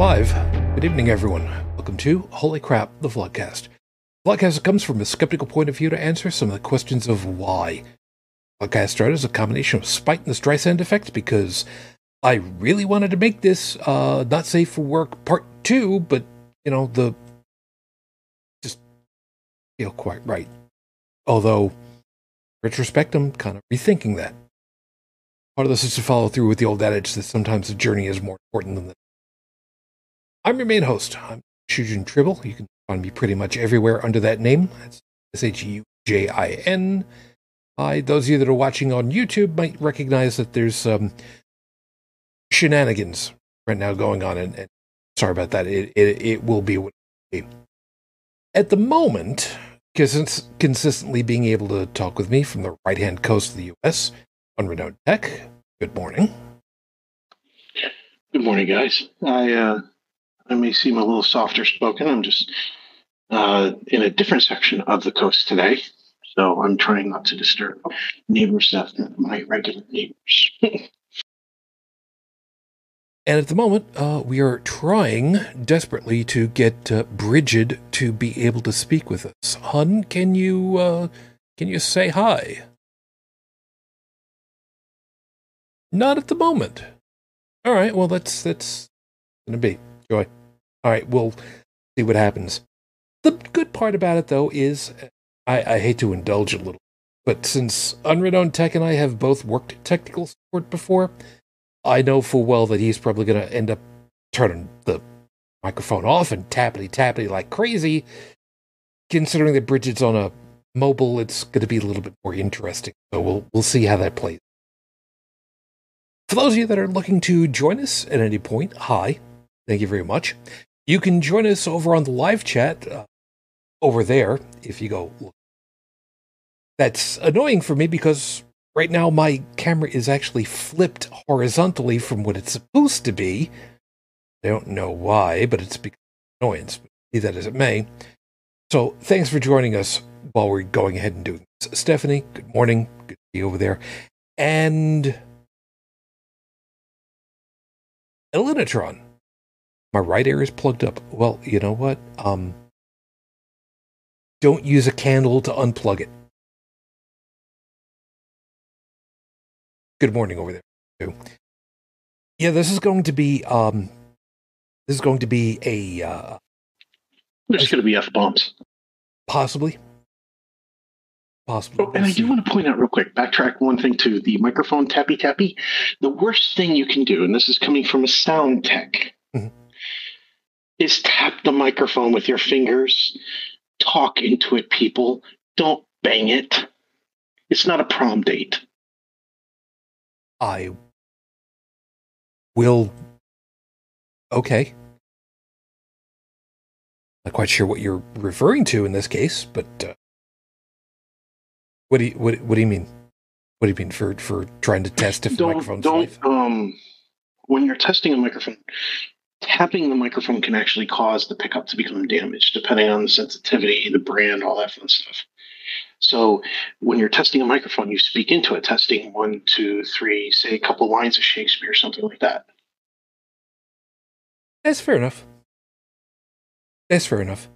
Live. Good evening, everyone. Welcome to Holy Crap, the Vlogcast. Vlogcast comes from a skeptical point of view to answer some of the questions of why. Vlogcast started as a combination of spite and the Streisand effect because I really wanted to make this uh, not safe for work part two, but you know the just feel quite right. Although, retrospect, I'm kind of rethinking that. Part of this is to follow through with the old adage that sometimes the journey is more important than the I'm your main host. I'm Shujin Tribble. You can find me pretty much everywhere under that name. That's S H U J I N. Those of you that are watching on YouTube might recognize that there's um, shenanigans right now going on, and, and sorry about that. It, it, it will be at the moment. Because it's consistently being able to talk with me from the right hand coast of the U.S. Unrenowned Tech. Good morning. Good morning, guys. I uh, I may seem a little softer spoken. I'm just uh, in a different section of the coast today. So I'm trying not to disturb neighbors that my regular neighbors. and at the moment, uh, we are trying desperately to get uh, Bridget to be able to speak with us. Hun, can you uh, can you say hi? Not at the moment. All right. Well, that's that's gonna be joy. All right, we'll see what happens. The good part about it, though, is I, I hate to indulge a little, but since Unrenowned Tech and I have both worked technical support before, I know full well that he's probably going to end up turning the microphone off and tappity tappity like crazy. Considering that Bridget's on a mobile, it's going to be a little bit more interesting. So we'll we'll see how that plays. For those of you that are looking to join us at any point, hi, thank you very much. You can join us over on the live chat uh, over there if you go. That's annoying for me because right now my camera is actually flipped horizontally from what it's supposed to be. I don't know why, but it's because annoyance. Be that as it may. So thanks for joining us while we're going ahead and doing this. Stephanie, good morning. Good to be over there. And Elinatron, my right ear is plugged up. Well, you know what? Um, don't use a candle to unplug it. Good morning over there too. Yeah, this is going to be um, this is going to be a. Uh, There's going to be f bombs. Possibly. Possibly. Oh, and I do want to point out real quick, backtrack one thing to the microphone tappy tappy. The worst thing you can do, and this is coming from a sound tech, mm-hmm is tap the microphone with your fingers. Talk into it, people. Don't bang it. It's not a prom date. I will. Okay. Not quite sure what you're referring to in this case, but uh, what do you what, what do you mean? What do you mean for for trying to test if don't, the microphone's don't live? um when you're testing a microphone, tapping the microphone can actually cause the pickup to become damaged, depending on the sensitivity, the brand, all that fun stuff. So when you're testing a microphone, you speak into it, testing one, two, three, say a couple lines of Shakespeare, something like that. That's fair enough. That's fair enough.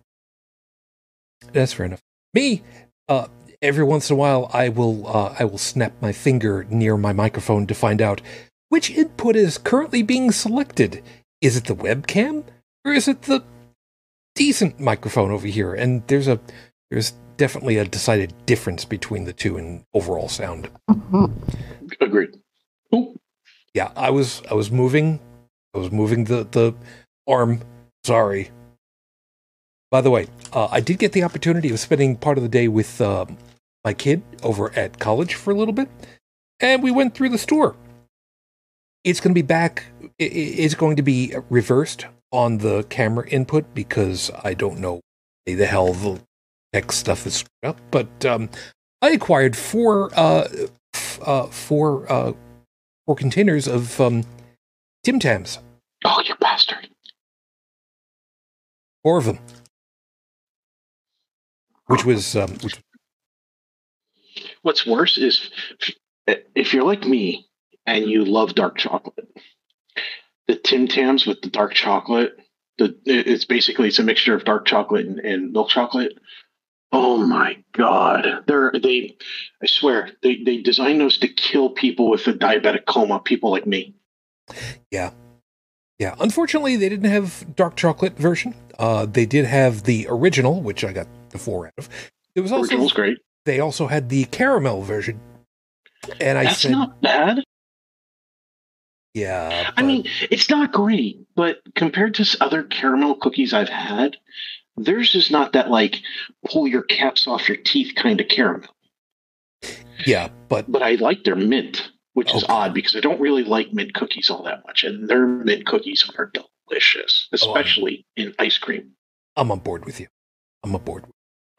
That's fair enough. Me, uh, every once in a while, I will uh, I will snap my finger near my microphone to find out which input is currently being selected is it the webcam or is it the decent microphone over here? And there's a there's definitely a decided difference between the two in overall sound. Mm-hmm. Agreed. Ooh. Yeah, I was I was moving I was moving the the arm. Sorry. By the way, uh, I did get the opportunity of spending part of the day with uh, my kid over at college for a little bit, and we went through the store it's going to be back. It's going to be reversed on the camera input because I don't know the hell the tech stuff is screwed up. But um, I acquired four, uh, f- uh, four, uh, four containers of um, Tim Tams. Oh, you bastard! Four of them. Which was um, which... What's worse is if you're like me and you love dark chocolate. The Tim Tams with the dark chocolate. The it's basically it's a mixture of dark chocolate and, and milk chocolate. Oh my god. They're they I swear, they, they designed those to kill people with a diabetic coma, people like me. Yeah. Yeah. Unfortunately they didn't have dark chocolate version. Uh they did have the original, which I got the four out of. It was also Original's great. they also had the caramel version. And I That's said not bad. Yeah. I mean, it's not great, but compared to other caramel cookies I've had, theirs is not that like pull your caps off your teeth kind of caramel. Yeah, but But I like their mint, which is odd because I don't really like mint cookies all that much, and their mint cookies are delicious, Oh, especially in ice cream. I'm on board with you. I'm on board.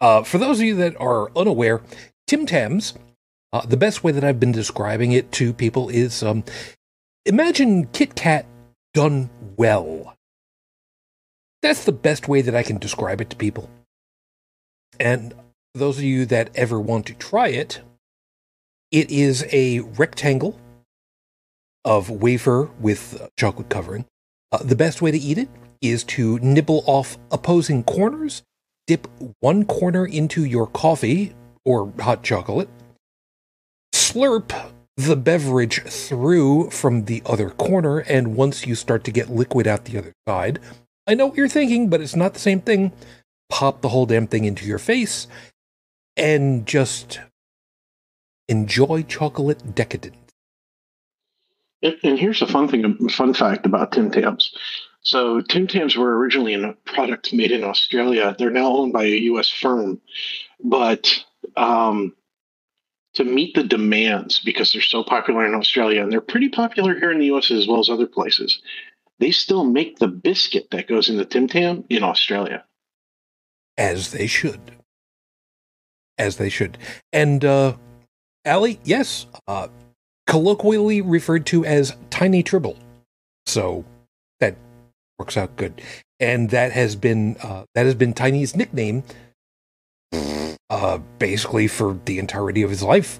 Uh, for those of you that are unaware, Tim Tams, uh, the best way that I've been describing it to people is um, imagine Kit Kat done well. That's the best way that I can describe it to people. And those of you that ever want to try it, it is a rectangle of wafer with chocolate covering. Uh, the best way to eat it is to nibble off opposing corners, dip one corner into your coffee or hot chocolate, slurp the beverage through from the other corner, and once you start to get liquid out the other side, I know what you're thinking, but it's not the same thing. Pop the whole damn thing into your face and just enjoy chocolate decadence. And, here's a fun thing, a fun fact about Tim Tams. So Tim Tams were originally a product made in Australia. They're now owned by a U.S. firm, but um, to meet the demands because they're so popular in Australia and they're pretty popular here in the U.S. as well as other places, they still make the biscuit that goes in the Tim Tam in Australia. as they should as they should and uh Allie, yes uh colloquially referred to as tiny tribble so that works out good and that has been uh that has been tiny's nickname uh basically for the entirety of his life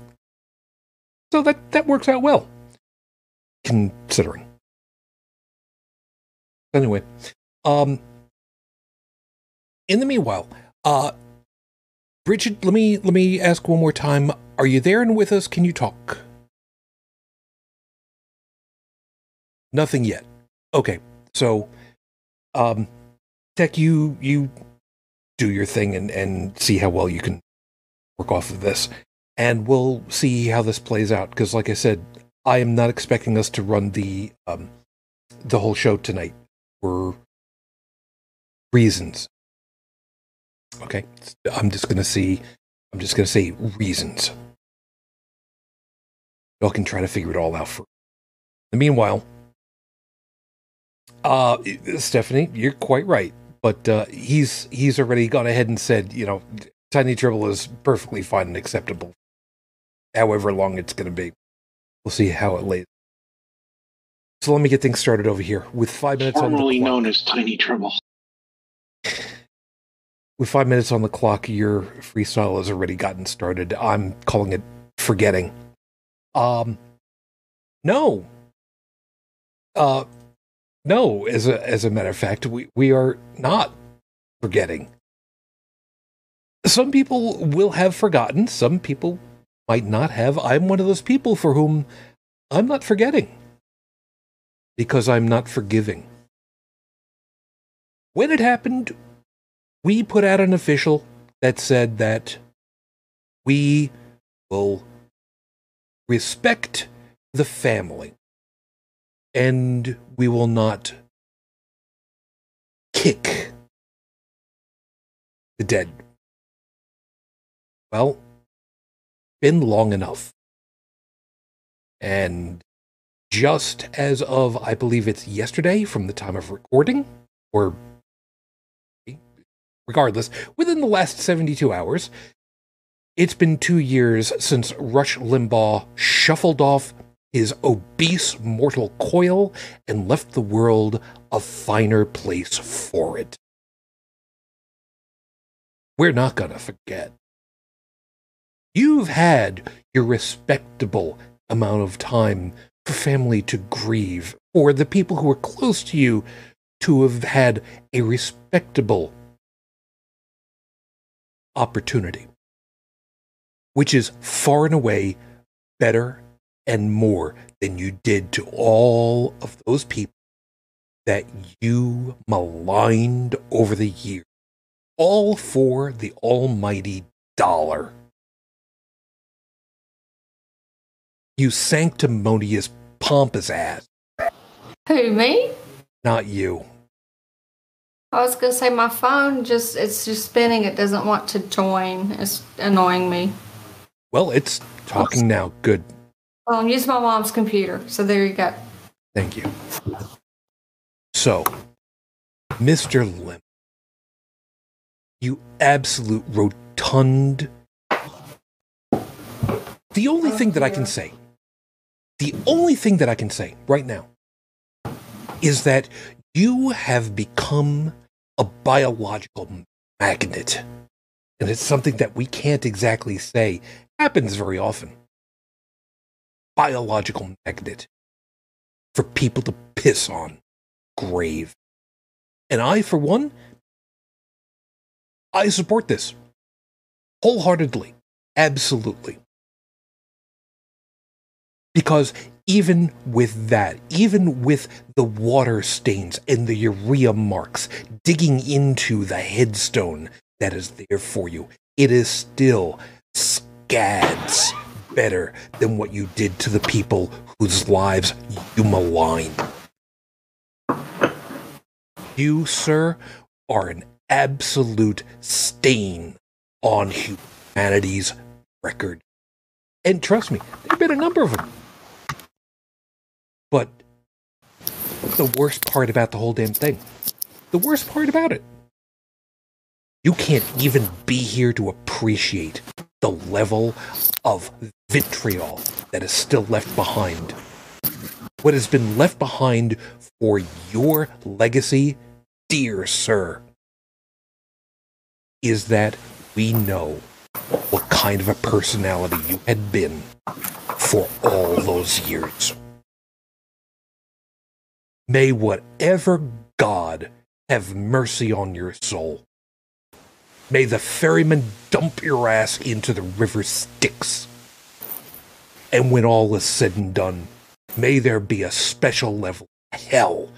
so that that works out well considering anyway um in the meanwhile, uh Bridget, let me let me ask one more time. Are you there and with us? Can you talk? Nothing yet. Okay. So um Tech, you you do your thing and, and see how well you can work off of this. And we'll see how this plays out. Because like I said, I am not expecting us to run the um the whole show tonight for reasons. Okay, I'm just gonna see. I'm just gonna say reasons. Y'all can try to figure it all out for. Meanwhile, uh, Stephanie, you're quite right. But uh, he's he's already gone ahead and said, you know, Tiny Dribble is perfectly fine and acceptable. However long it's going to be, we'll see how it lays. So let me get things started over here with five minutes on the Formerly clock. known as Tiny Trouble. with five minutes on the clock, your freestyle has already gotten started. I'm calling it forgetting. Um, no. Uh, no. As a as a matter of fact, we we are not forgetting. Some people will have forgotten. Some people might not have. I'm one of those people for whom I'm not forgetting because I'm not forgiving. When it happened, we put out an official that said that we will respect the family and we will not kick the dead. Well, been long enough. And just as of, I believe it's yesterday from the time of recording, or regardless, within the last 72 hours, it's been two years since Rush Limbaugh shuffled off his obese mortal coil and left the world a finer place for it. We're not going to forget. You've had your respectable amount of time for family to grieve, or the people who are close to you to have had a respectable opportunity, which is far and away better and more than you did to all of those people that you maligned over the years, all for the almighty dollar. You sanctimonious, pompous ass. Who, me? Not you. I was gonna say my phone just it's just spinning. It doesn't want to join. It's annoying me. Well, it's talking now. Good. Well, I'm using my mom's computer, so there you go. Thank you. So, Mr. Lim, you absolute rotund. The only thing that I can say, the only thing that I can say right now is that you have become a biological magnet. And it's something that we can't exactly say happens very often. Biological magnet for people to piss on. Grave. And I, for one, I support this wholeheartedly. Absolutely. Because even with that, even with the water stains and the urea marks digging into the headstone that is there for you, it is still scads better than what you did to the people whose lives you malign. You, sir, are an absolute stain on humanity's record. And trust me, there have been a number of them. But the worst part about the whole damn thing, the worst part about it, you can't even be here to appreciate the level of vitriol that is still left behind. What has been left behind for your legacy, dear sir, is that we know what kind of a personality you had been for all those years. May whatever God have mercy on your soul. May the ferryman dump your ass into the river Styx. And when all is said and done, may there be a special level hell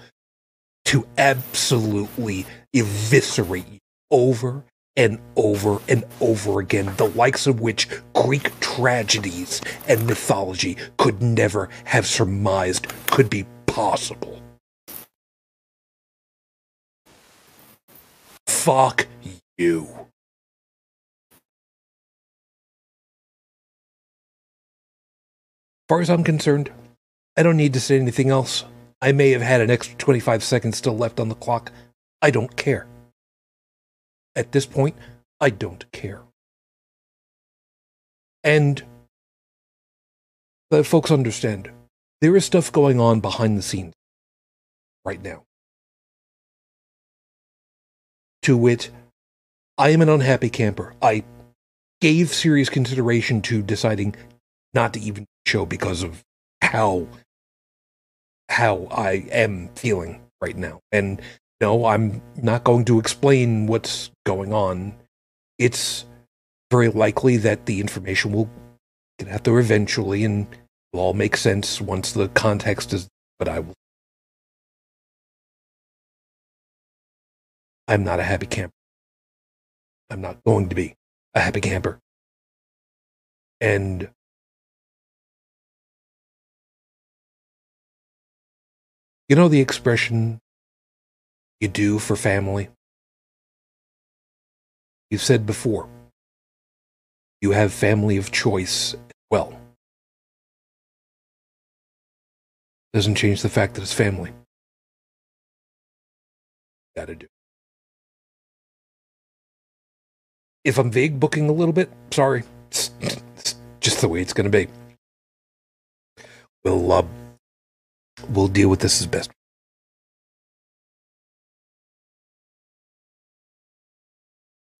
to absolutely eviscerate you over and over and over again, the likes of which Greek tragedies and mythology could never have surmised could be possible. Fuck you. Far as I'm concerned, I don't need to say anything else. I may have had an extra 25 seconds still left on the clock. I don't care. At this point, I don't care. And folks understand, there is stuff going on behind the scenes right now. To wit, I am an unhappy camper. I gave serious consideration to deciding not to even show because of how how I am feeling right now. And no, I'm not going to explain what's going on. It's very likely that the information will get out there eventually and will all make sense once the context is but I will I'm not a happy camper. I'm not going to be a happy camper. And you know the expression you do for family? You've said before, you have family of choice well. Doesn't change the fact that it's family. Gotta do. If I'm vague booking a little bit, sorry. It's, it's just the way it's going to be. We'll, uh, we'll deal with this as best.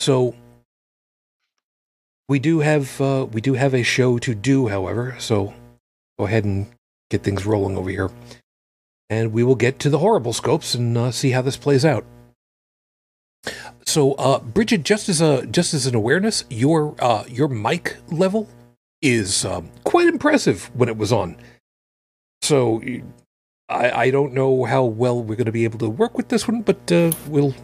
So we do have uh, we do have a show to do, however. So go ahead and get things rolling over here, and we will get to the horrible scopes and uh, see how this plays out. So, uh, Bridget, just as a just as an awareness, your uh, your mic level is um, quite impressive when it was on. So, I I don't know how well we're going to be able to work with this one, but uh, we'll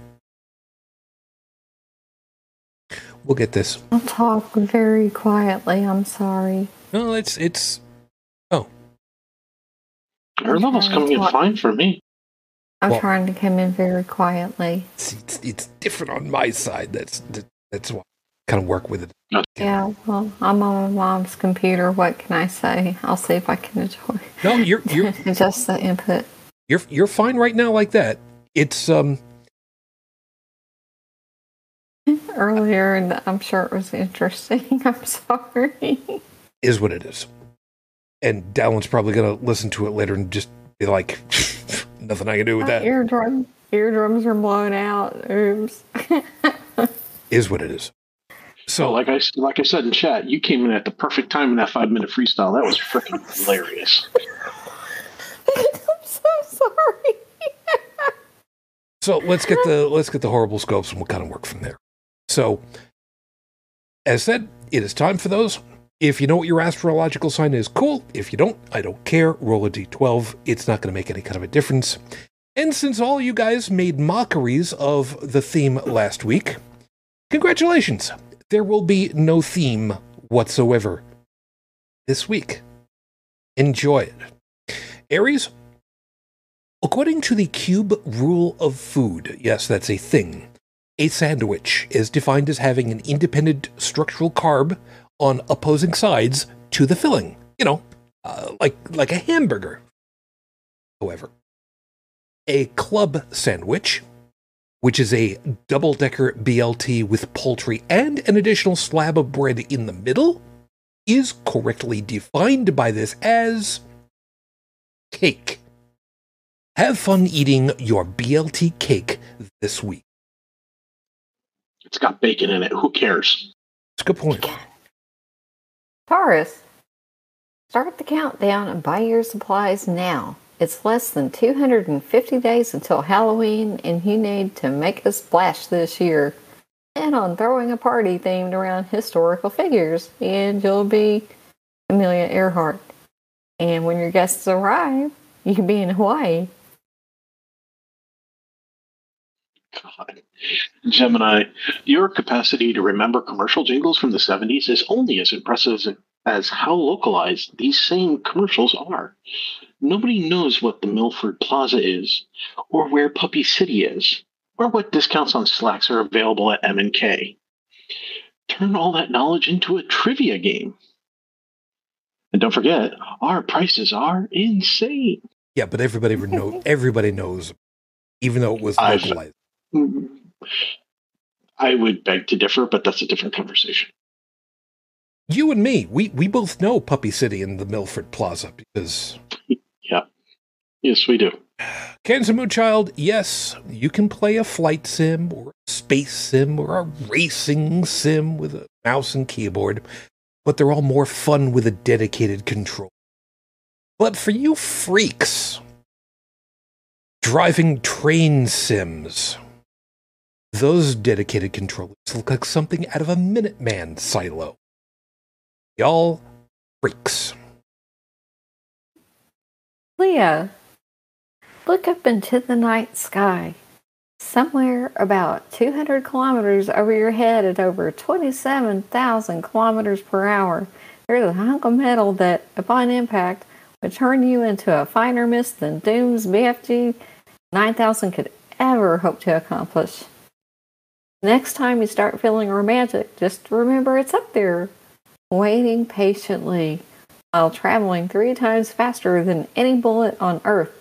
we'll get this. I'll talk very quietly. I'm sorry. No, it's it's Oh, Her level's coming in fine for me. I'm Well- trying to come in very quietly. it's, it's, it's different on my side. That's that's why I kind of work with it. Yeah, well, I'm on my mom's computer. What can I say? I'll see if I can enjoy No, you're you're adjust the input. you're you're fine right now like that. It's um earlier, and I'm sure it was interesting. I'm sorry. is what it is. And Dallon's probably gonna listen to it later and just be like, nothing I can do with My that. eardrum, eardrums are blown out. Oops. Is what it is. So, So like I like I said in chat, you came in at the perfect time in that five minute freestyle. That was freaking hilarious. I'm so sorry. So let's get the let's get the horrible scopes and we'll kind of work from there. So, as said, it is time for those. If you know what your astrological sign is, cool. If you don't, I don't care. Roll a d12. It's not going to make any kind of a difference. And since all you guys made mockeries of the theme last week, congratulations. There will be no theme whatsoever this week. Enjoy it. Aries, According to the cube rule of food, yes, that's a thing. A sandwich is defined as having an independent structural carb on opposing sides to the filling. You know, uh, like like a hamburger. However, a club sandwich, which is a double-decker BLT with poultry and an additional slab of bread in the middle, is correctly defined by this as cake. Have fun eating your BLT cake this week. It's got bacon in it. Who cares? It's a good point. Taurus, start the countdown and buy your supplies now. It's less than 250 days until Halloween, and you need to make a splash this year. And on throwing a party themed around historical figures, and you'll be Amelia Earhart. And when your guests arrive, you can be in Hawaii. God. Gemini, your capacity to remember commercial jingles from the 70s is only as impressive as, how localized these same commercials are. Nobody knows what the Milford Plaza is, or where Puppy City is, or what discounts on slacks are available at M&K. Turn all that knowledge into a trivia game. And don't forget, our prices are insane. Yeah, but everybody know everybody knows, even though it was localized. I would beg to differ, but that's a different conversation. You and me, we we both know Puppy City and the Milford Plaza because Yeah. Yes, we do. Moon Child, yes, you can play a flight sim or a space sim or a racing sim with a mouse and keyboard, but they're all more fun with a dedicated control. But for you freaks, driving train sims, those dedicated controllers look like something out of a Minuteman silo. Y'all freaks. Leo, look up into the night sky. Somewhere about 200 kilometers over your head at over 27,000 kilometers per hour, there's a hunk of metal that, upon impact, would turn you into a finer mist than Doom's BFG 9000 could ever hope to accomplish. Next time you start feeling romantic, just remember it's up there, waiting patiently while traveling three times faster than any bullet on Earth.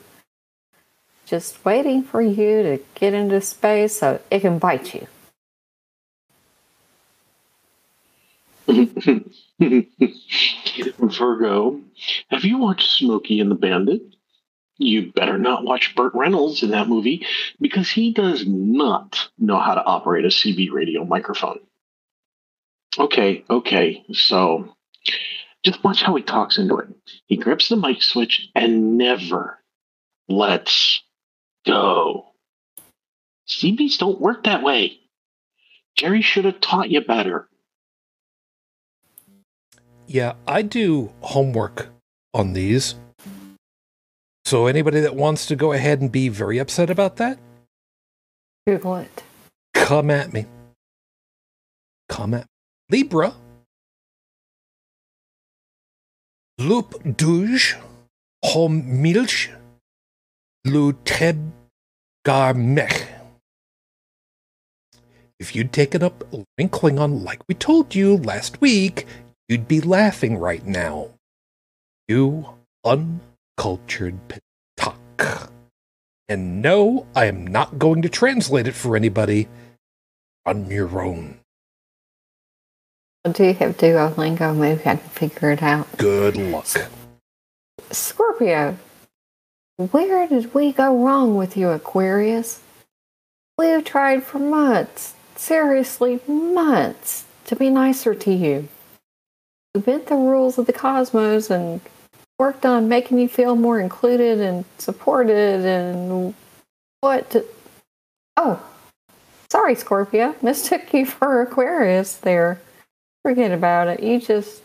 Just waiting for you to get into space so it can bite you. Virgo, have you watched Smokey and the Bandit? You better not watch Burt Reynolds in that movie because he does not know how to operate a CB radio microphone. Okay, okay, so Just watch how he talks into it. He grips the mic switch and never lets go. CBs don't work that way. Jerry should have taught you better. Yeah, I do homework on these. So anybody that wants to go ahead and be very upset about that, Google it. come at me. Come at Libra. Lup duj hom milch luteb garmech. If you'd taken up learning Klingon like we told you last week, you'd be laughing right now. You uncultured. And no, I am not going to translate it for anybody on your own. Do you have Duolingo? Maybe I can figure it out. Good luck. Scorpio, where did we go wrong with you, Aquarius? We have tried for months, seriously, months, to be nicer to you. We bent the rules of the cosmos and worked on making you feel more included and supported and what? To, oh, sorry, Scorpio. Mistook you for Aquarius there. Forget about it. You just,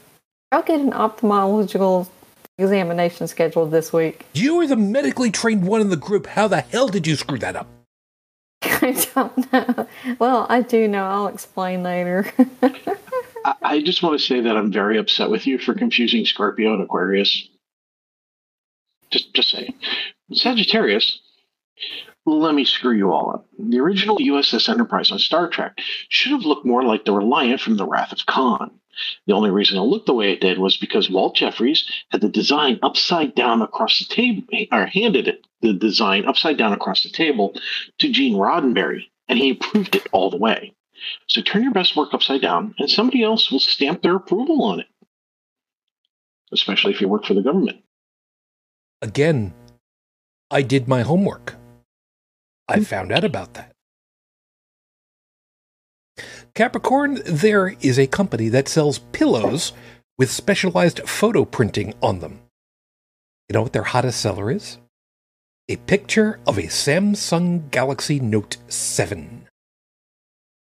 I'll get an ophthalmological examination scheduled this week. You were the medically trained one in the group. How the hell did you screw that up? I don't know. Well, I do know. I'll explain later. I, I just want to say that I'm very upset with you for confusing Scorpio and Aquarius. Just, just saying. Sagittarius, let me screw you all up. The original USS Enterprise on Star Trek should have looked more like the Reliant from The Wrath of Khan. The only reason it looked the way it did was because Walt Jefferies had the design upside down across the table, or handed it the design upside down across the table to Gene Roddenberry, and he approved it all the way. So turn your best work upside down, and somebody else will stamp their approval on it, especially if you work for the government. Again, I did my homework. I hmm. found out about that. Capricorn, there is a company that sells pillows with specialized photo printing on them. You know what their hottest seller is? A picture of a Samsung Galaxy Note 7.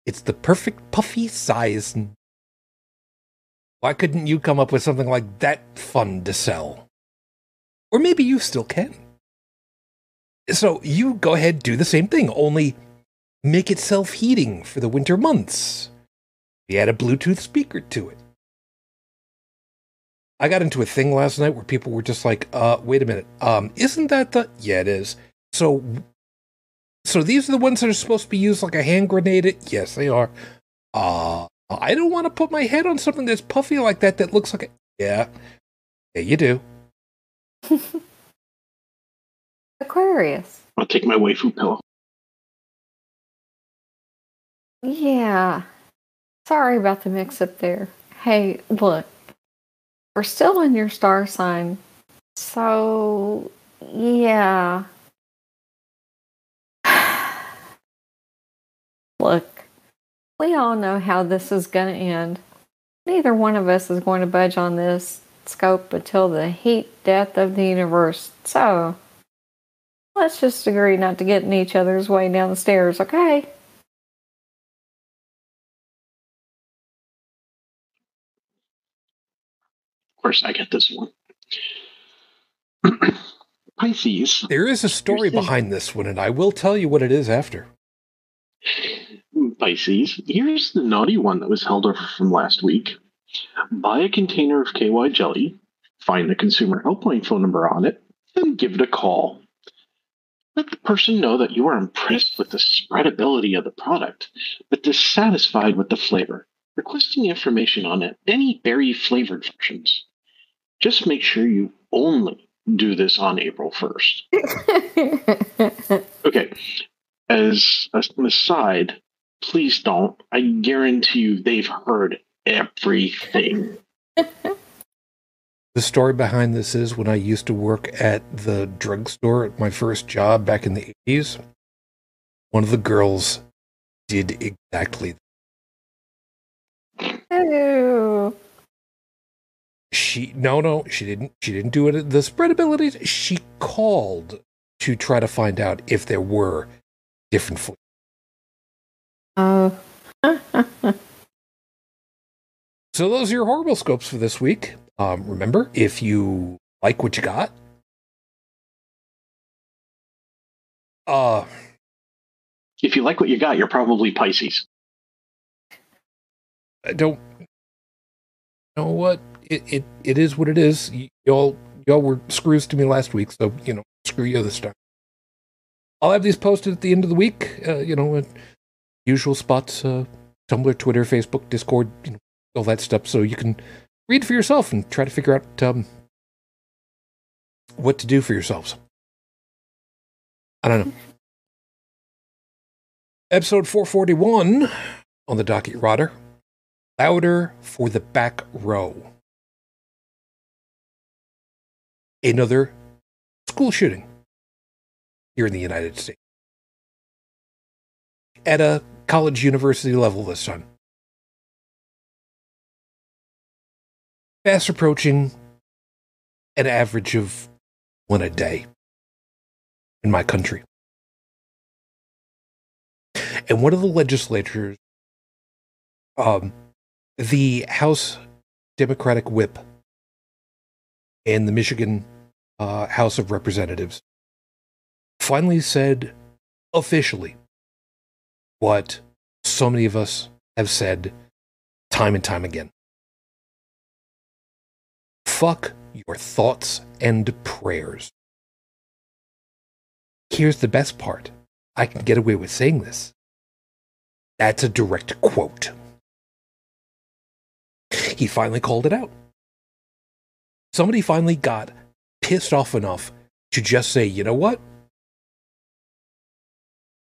It's the perfect puffy size. Why couldn't you come up with something like that fun to sell? Or maybe you still can. So you go ahead, do the same thing, only make it self heating for the winter months. You add a Bluetooth speaker to it. I got into a thing last night where people were just like, uh, wait a minute, um, isn't that the yeah it is. So so these are the ones that are supposed to be used like a hand grenade? Yes, they are. Uh I don't want to put my head on something that's puffy like that that looks like a yeah. Yeah, you do. Aquarius. I'll take my waifu pillow. Yeah. Sorry about the mix up there. Hey, look. We're still in your star sign. So, yeah. look, we all know how this is going to end. Neither one of us is going to budge on this scope until the heat death of the universe. So, let's just agree not to get in each other's way down the stairs, okay? Of course, I get this one. Pisces. There is a story behind this one, and I will tell you what it is after. Pisces. Here's the naughty one that was held over from last week. Buy a container of KY jelly, find the consumer helpline phone number on it, and give it a call. Let the person know that you are impressed with the spreadability of the product, but dissatisfied with the flavor, requesting information on it, any berry flavored versions. Just make sure you only do this on April 1st. Okay, as an aside, please don't. I guarantee you they've heard everything. The story behind this is when I used to work at the drugstore at my first job back in the 80s, one of the girls did exactly that. Ew. she no no she didn't she didn't do it the spread abilities she called to try to find out if there were different fleets Oh. so those are your horrible scopes for this week. Um, remember if you like what you got uh If you like what you got, you're probably Pisces. I don't know what it, it it is what it is. Y'all y'all were screws to me last week so you know screw you this time. I'll have these posted at the end of the week uh, you know at usual spots uh, tumblr twitter facebook discord you know all that stuff so you can read for yourself and try to figure out um, what to do for yourselves i don't know episode 441 on the docket rotter louder for the back row. Another school shooting here in the United States. At a college university level this time. Fast approaching an average of one a day in my country. And one of the legislators um, the House Democratic whip and the Michigan uh, House of Representatives finally said officially what so many of us have said time and time again. Fuck your thoughts and prayers. Here's the best part I can get away with saying this. That's a direct quote. He finally called it out. Somebody finally got pissed off enough to just say, you know what?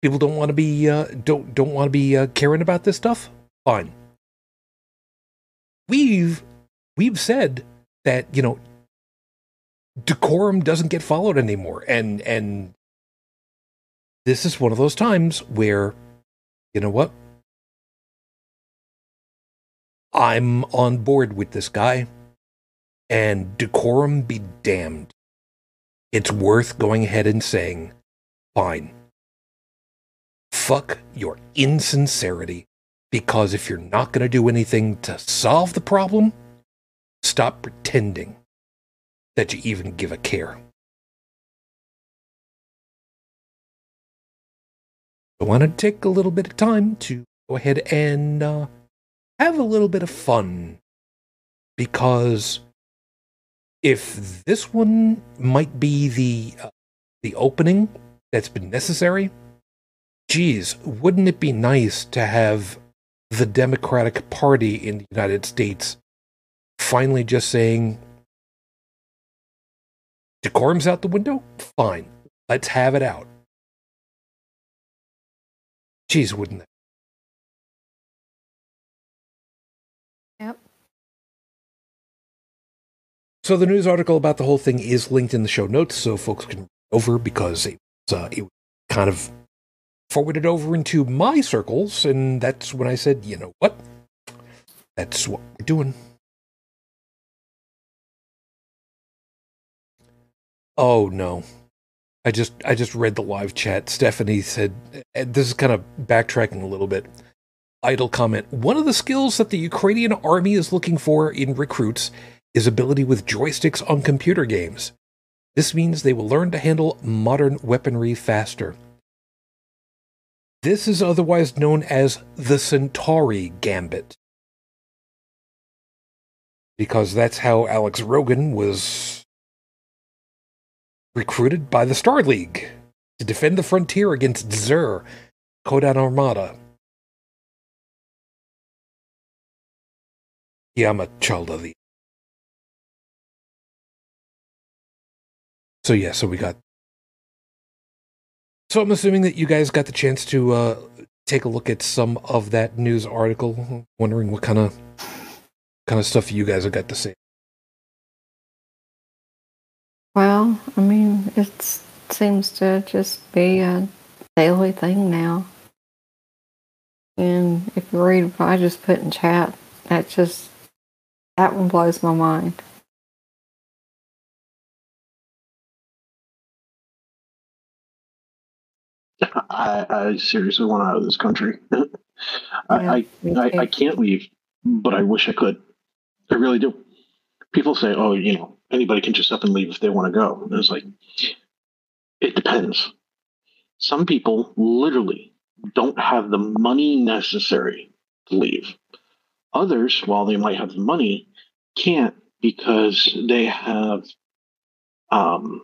People don't want to be uh, don't don't want to be uh, caring about this stuff. Fine. We've we've said that you know decorum doesn't get followed anymore, and and this is one of those times where you know what I'm on board with this guy, and decorum be damned. It's worth going ahead and saying, fine. Fuck your insincerity, because if you're not going to do anything to solve the problem, stop pretending that you even give a care. I want to take a little bit of time to go ahead and uh, have a little bit of fun because if this one might be the uh, the opening that's been necessary geez wouldn't it be nice to have the democratic party in the united states finally just saying decorum's out the window? Fine. Let's have it out. Geez wouldn't that Yep. So the news article about the whole thing is linked in the show notes, so folks can read over because it was, uh, it kind of forwarded over into my circles, and that's when I said, you know what, that's what we're doing. Oh no, I just I just read the live chat. Stephanie said, eh, this is kind of backtracking a little bit. Idle comment. One of the skills that the Ukrainian army is looking for in recruits is ability with joysticks on computer games. This means they will learn to handle modern weaponry faster. This is otherwise known as the Centauri Gambit. Because that's how Alex Rogan was recruited by the Star League to defend the frontier against Xur, Ko-Dan Armada. Yeah, I'm a child of the. So yeah, so we got. So I'm assuming that you guys got the chance to uh, take a look at some of that news article. Wondering what kind of kind of stuff you guys have got to say. Well, I mean, it seems to just be a daily thing now. And if you read what I just put in chat, that just, that one blows my mind. I, I, seriously want out of this country. yeah, I, I, I, can't leave, but I wish I could. I really do. People say, "Oh, you know, anybody can just up and leave if they want to go. And it's like, it depends. Some people literally don't have the money necessary to leave. Others, while they might have the money, can't because they have um,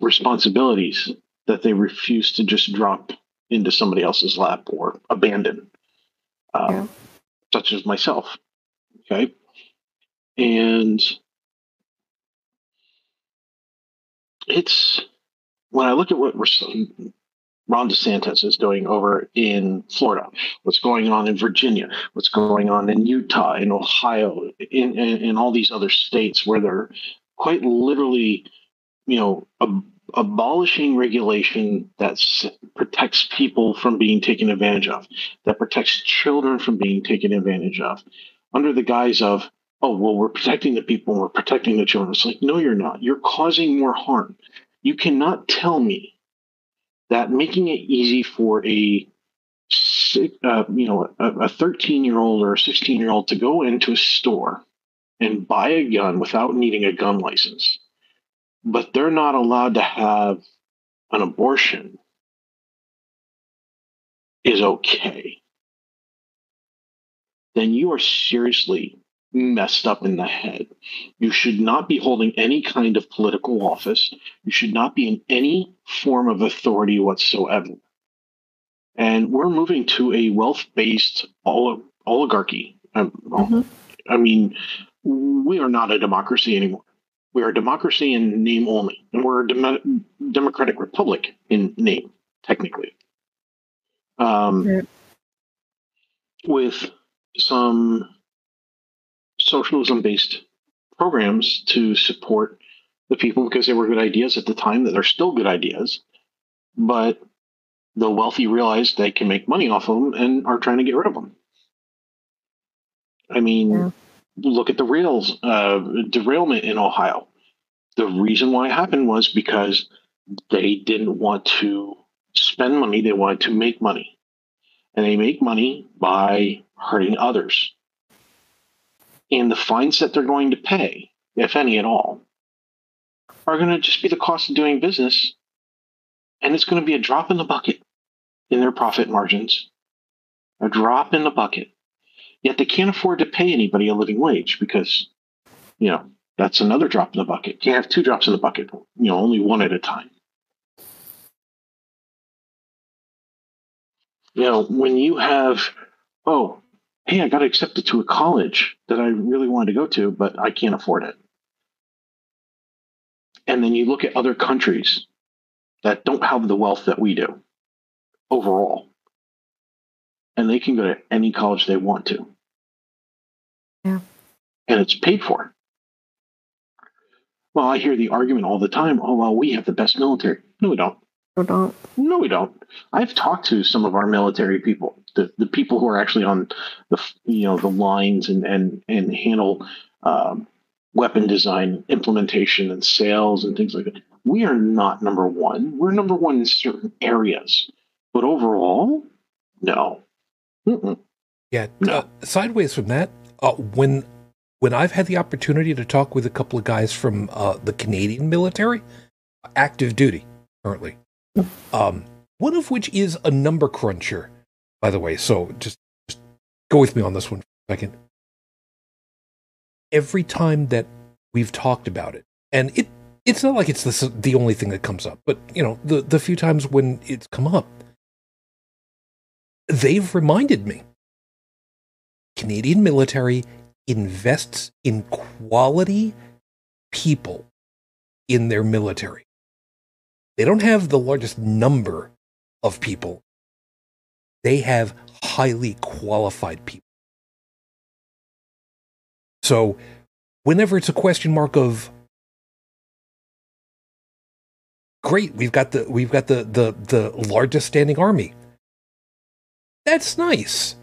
responsibilities that they refuse to just drop into somebody else's lap or abandon, um, Yeah. such as myself. Okay. And it's when I look at what Ron DeSantis is doing over in Florida, what's going on in Virginia, what's going on in Utah, in Ohio, in, in, in all these other states where they're quite literally, you know, ab- abolishing regulation that protects people from being taken advantage of, that protects children from being taken advantage of, under the guise of, oh, well, we're protecting the people, we're protecting the children. It's like, no, you're not. You're causing more harm. You cannot tell me that making it easy for a uh, you know a 13 year old or a 16 year old to go into a store and buy a gun without needing a gun license but they're not allowed to have an abortion is okay then you are seriously messed up in the head you should not be holding any kind of political office you should not be in any form of authority whatsoever. And we're moving to a wealth based oligarchy. Um, Mhm. I mean, we are not a democracy anymore. We are a democracy in name only, and we're a dem- democratic republic in name, technically. Um, Yeah. With some socialism based programs to support the people because they were good ideas at the time that are still good ideas but the wealthy realize they can make money off of them and are trying to get rid of them i mean Yeah. look at the rails uh, derailment in ohio. The reason why it happened was because they didn't want to spend money they wanted to make money. And they make money by hurting others and the fines that they're going to pay if any at all are going to just be the cost of doing business. And it's going to be a drop in the bucket in their profit margins. A drop in the bucket. Yet they can't afford to pay anybody a living wage because, you know, that's another drop in the bucket. You have two drops in the bucket, you know, only one at a time. You know, when you have, oh, hey, I got accepted to a college that I really wanted to go to, but I can't afford it. And then you look at other countries that don't have the wealth that we do overall, and they can go to any college they want to. Yeah. And it's paid for. Well, I hear the argument all the time oh, well, we have the best military. No, we don't. Or don't. No, we don't. I've talked to some of our military people, the, the people who are actually on the you know the lines and and and handle um, weapon design, implementation, and sales and things like that. We are not number one. We're number one in certain areas, but overall, no. Mm-mm. Yeah. No. Uh, sideways from that, uh, when when I've had the opportunity to talk with a couple of guys from uh, the Canadian military, active duty currently, um, one of which is a number cruncher, by the way. So just, just go with me on this one for a second. Every time that we've talked about it, and it it's not like it's the the only thing that comes up, but you know the the few times when it's come up, they've reminded me Canadian military invests in quality people in their military. They don't have the largest number of people. They have highly qualified people. So, whenever it's a question mark of great, we've got the we've got the the the largest standing army. That's nice.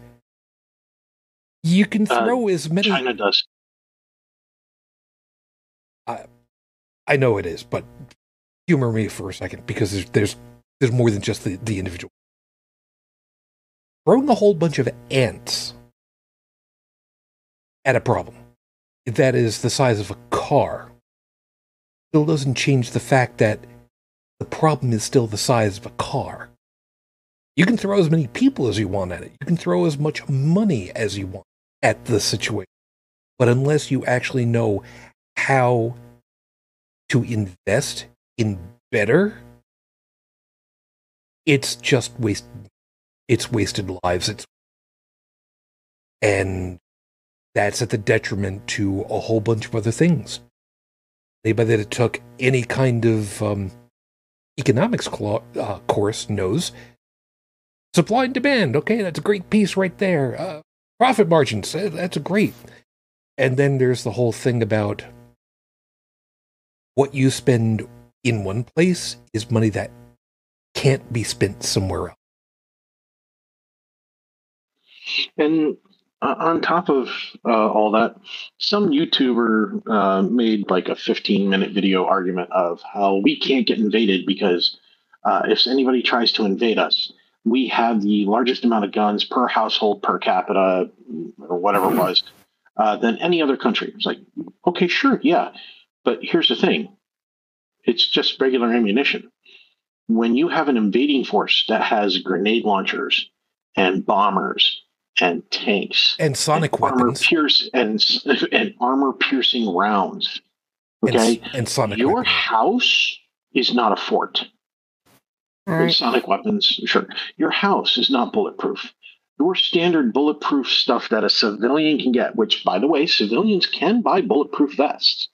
You can Uh, throw as many China does. I, I know it is, but humor me for a second because there's, there's there's more than just the, the individual. Throwing a whole bunch of ants at a problem that is the size of a car still doesn't change the fact that the problem is still the size of a car. You can throw as many people as you want at it. You can throw as much money as you want at the situation. But unless you actually know how to invest in better, it's just waste it's wasted lives. It's and that's at the detriment to a whole bunch of other things. Anybody that took any kind of um, economics cl- uh, course knows supply and demand. Okay, that's a great piece right there. Uh, profit margins. Uh, that's a great. And then there's the whole thing about what you spend in one place is money that can't be spent somewhere else. And uh, on top of uh, all that, some YouTuber uh, made like a 15 minute video argument of how we can't get invaded because uh, if anybody tries to invade us, we have the largest amount of guns per household per capita or whatever it was uh, than any other country. It's like, okay, sure, yeah. But here's the thing it's just regular ammunition. When you have an invading force that has grenade launchers and bombers and tanks and sonic and weapons, armor pierce and and armor piercing rounds. Okay, and, and sonic your weapons. house is not a fort. And right. sonic weapons, sure. Your house is not bulletproof. Your standard bulletproof stuff that a civilian can get, which, by the way, civilians can buy bulletproof vests.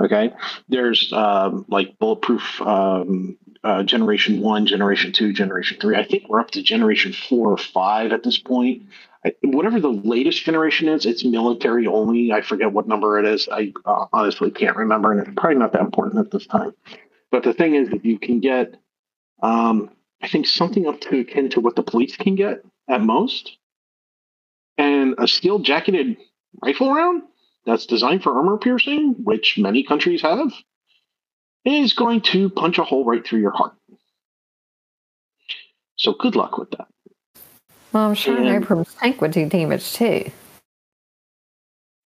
Okay, there's um, like bulletproof um, uh, generation one, generation two, generation three. I think we're up to generation four or five at this point. I, whatever the latest generation is, it's military only. I forget what number it is. I uh, honestly can't remember, and it's probably not that important at this time. But the thing is, that you can get, um, I think, something up to akin to what the police can get at most, and a steel jacketed rifle round that's designed for armor piercing, which many countries have, is going to punch a hole right through your heart. So good luck with that. Well, I'm sure an And- Abrams tank would do damage too.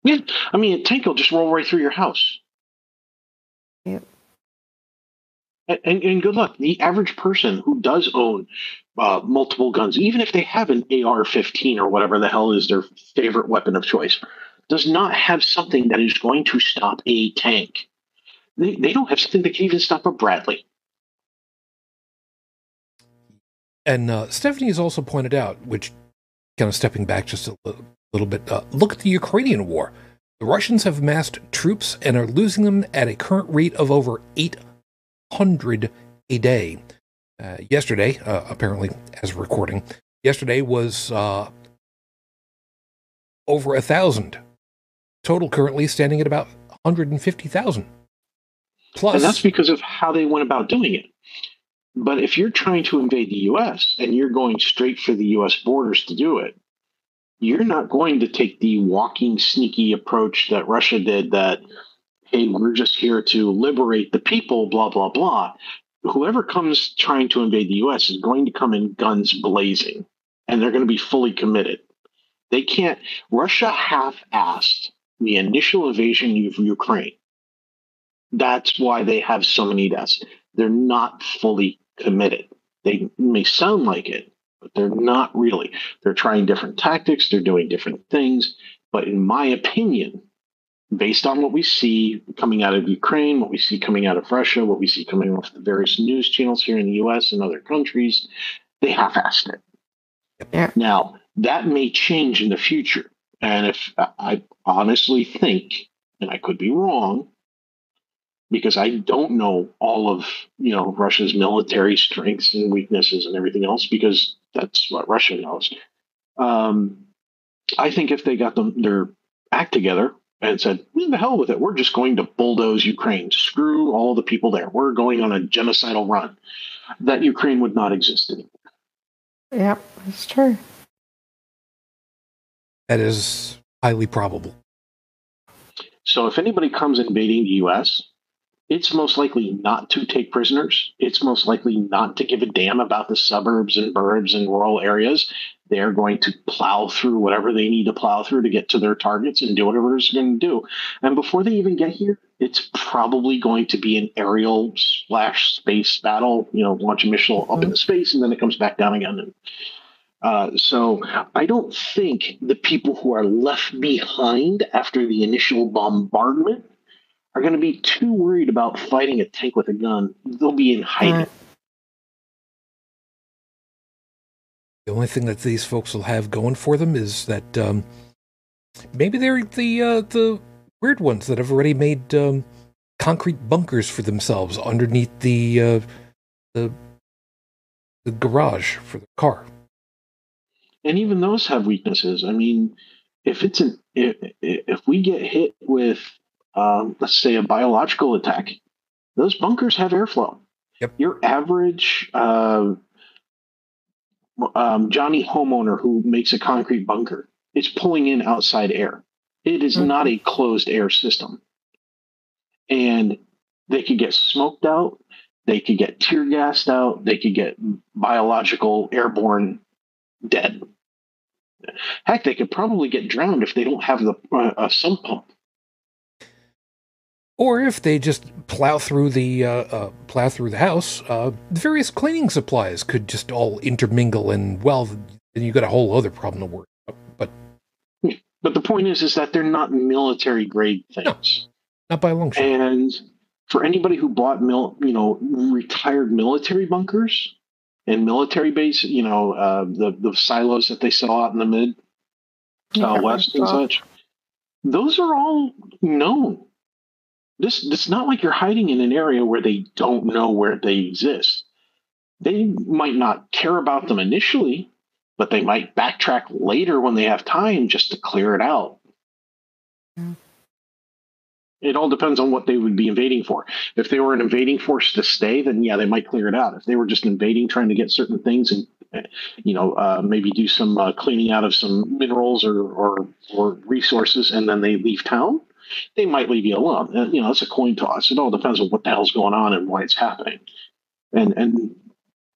Yeah, I mean, a tank will just roll right through your house. Yep. And, and, and good luck. The average person who does own uh, multiple guns, even if they have an AR 15 or whatever the hell is their favorite weapon of choice, does not have something that is going to stop a tank. They, they don't have something that can even stop a Bradley. And uh, Stephanie has also pointed out, which kind of stepping back just a little, little bit, uh, look at the Ukrainian war. The Russians have amassed troops and are losing them at a current rate of over 800 a day. Uh, yesterday, uh, apparently, as recording, yesterday was uh, over a thousand. Total currently standing at about 150,000. Plus, And that's because of how they went about doing it. But if you're trying to invade the US and you're going straight for the US borders to do it, you're not going to take the walking sneaky approach that Russia did that, hey, we're just here to liberate the people, blah, blah, blah. Whoever comes trying to invade the US is going to come in guns blazing and they're going to be fully committed. They can't, Russia half assed the initial invasion of Ukraine. That's why they have so many deaths. They're not fully committed. They may sound like it, but they're not really. They're trying different tactics, they're doing different things. But in my opinion, based on what we see coming out of Ukraine, what we see coming out of Russia, what we see coming off the various news channels here in the US and other countries, they half assed it. Yeah. Now, that may change in the future. And if I honestly think, and I could be wrong, because I don't know all of you know Russia's military strengths and weaknesses and everything else because that's what Russia knows. Um, I think if they got them their act together and said, "What the hell with it? We're just going to bulldoze Ukraine. Screw all the people there. We're going on a genocidal run," that Ukraine would not exist anymore. Yep, that's true. That is highly probable. So if anybody comes invading the U.S., it's most likely not to take prisoners. It's most likely not to give a damn about the suburbs and burbs and rural areas. They're going to plow through whatever they need to plow through to get to their targets and do whatever it's going to do. And before they even get here, it's probably going to be an aerial slash space battle. You know, launch a missile up into mm-hmm. space and then it comes back down again. And, uh, so I don't think the people who are left behind after the initial bombardment are going to be too worried about fighting a tank with a gun. They'll be in hiding. The only thing that these folks will have going for them is that um, maybe they're the uh, the weird ones that have already made um, concrete bunkers for themselves underneath the uh, the the garage for the car. And even those have weaknesses. I mean, if it's an if, if we get hit with um, let's say a biological attack, those bunkers have airflow. Yep. Your average uh, um, Johnny homeowner who makes a concrete bunker is pulling in outside air. It is mm-hmm. not a closed air system. And they could get smoked out, they could get tear gassed out, they could get biological airborne dead. Heck, they could probably get drowned if they don't have the uh, sump pump or if they just plow through the uh, uh, plow through the house, uh, various cleaning supplies could just all intermingle, and well, then you got a whole other problem to worry about. But but the point is, is that they're not military grade things, no, not by a long shot. And for anybody who bought mil, you know, retired military bunkers and military base, you know, uh, the the silos that they sell out in the mid uh, west and such, those are all known this it's not like you're hiding in an area where they don't know where they exist. They might not care about them initially, but they might backtrack later when they have time just to clear it out. It all depends on what they would be invading for. If they were an invading force to stay, then yeah, they might clear it out. If they were just invading, trying to get certain things and you know uh, maybe do some uh, cleaning out of some minerals or, or or resources, and then they leave town, they might leave you alone. You know, it's a coin toss. It all depends on what the hell's going on and why it's happening. And and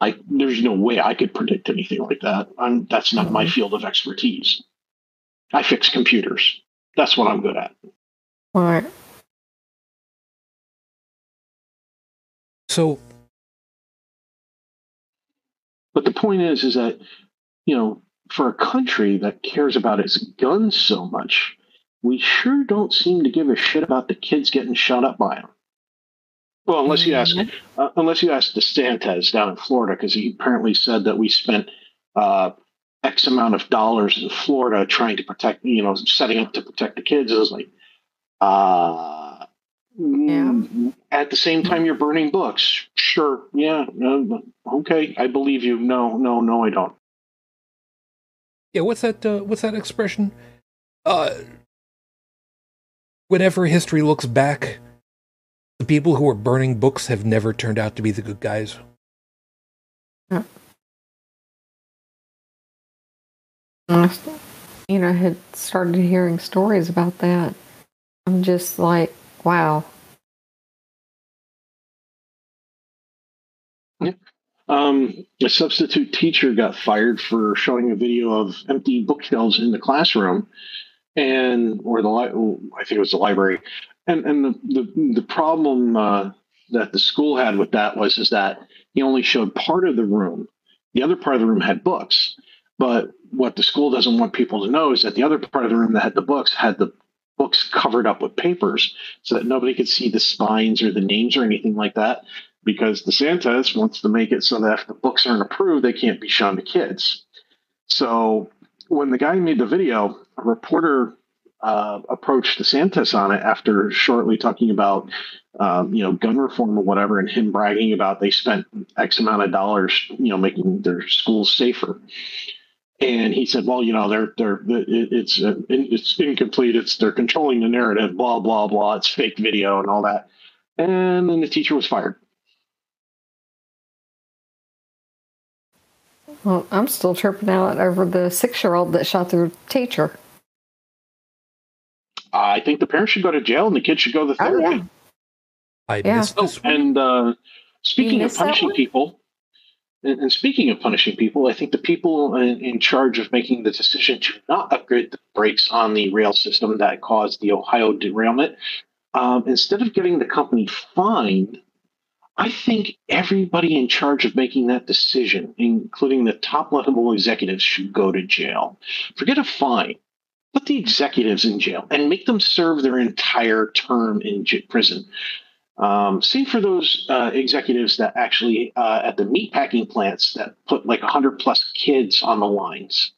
I there's no way I could predict anything like that. I'm that's not my field of expertise. I fix computers. That's what I'm good at. All So but the point is is that you know for a country that cares about its guns so much we sure don't seem to give a shit about the kids getting shot up by them. Well, unless you ask, mm-hmm. uh, unless you ask DeSantis down in Florida, because he apparently said that we spent uh, X amount of dollars in Florida trying to protect, you know, setting up to protect the kids. It was like, uh, yeah. at the same time you're burning books. Sure, yeah, okay, I believe you. No, no, no, I don't. Yeah, what's that? Uh, what's that expression? Uh, whenever history looks back, the people who are burning books have never turned out to be the good guys. Yeah. You know, I had started hearing stories about that. I'm just like, wow. Yeah. Um, a substitute teacher got fired for showing a video of empty bookshelves in the classroom and or the I think it was the library, and and the the, the problem uh, that the school had with that was is that he only showed part of the room. The other part of the room had books, but what the school doesn't want people to know is that the other part of the room that had the books had the books covered up with papers so that nobody could see the spines or the names or anything like that because DeSantis wants to make it so that if the books aren't approved, they can't be shown to kids. So when the guy made the video, a reporter uh, approached DeSantis on it after shortly talking about, um, you know, gun reform or whatever, and him bragging about they spent X amount of dollars, you know, making their schools safer. And he said, "Well, you know, they're they're it's uh, it's incomplete. It's they're controlling the narrative. Blah blah blah. It's fake video and all that." And then the teacher was fired. Well, I'm still tripping out over the six year old that shot their teacher. I think the parents should go to jail and the kids should go to therapy. Oh, yeah. I Yeah. missed Oh, this one. and uh, speaking of missed that punishing one? people, and, and speaking of punishing people, I think the people in, in charge of making the decision to not upgrade the brakes on the rail system that caused the Ohio derailment, um, instead of getting the company fined, I think everybody in charge of making that decision, including the top level executives, should go to jail. Forget a fine. Put the executives in jail and make them serve their entire term in prison. Um, same for those uh, executives that actually uh, at the meatpacking plants that put like 100 plus kids on the lines.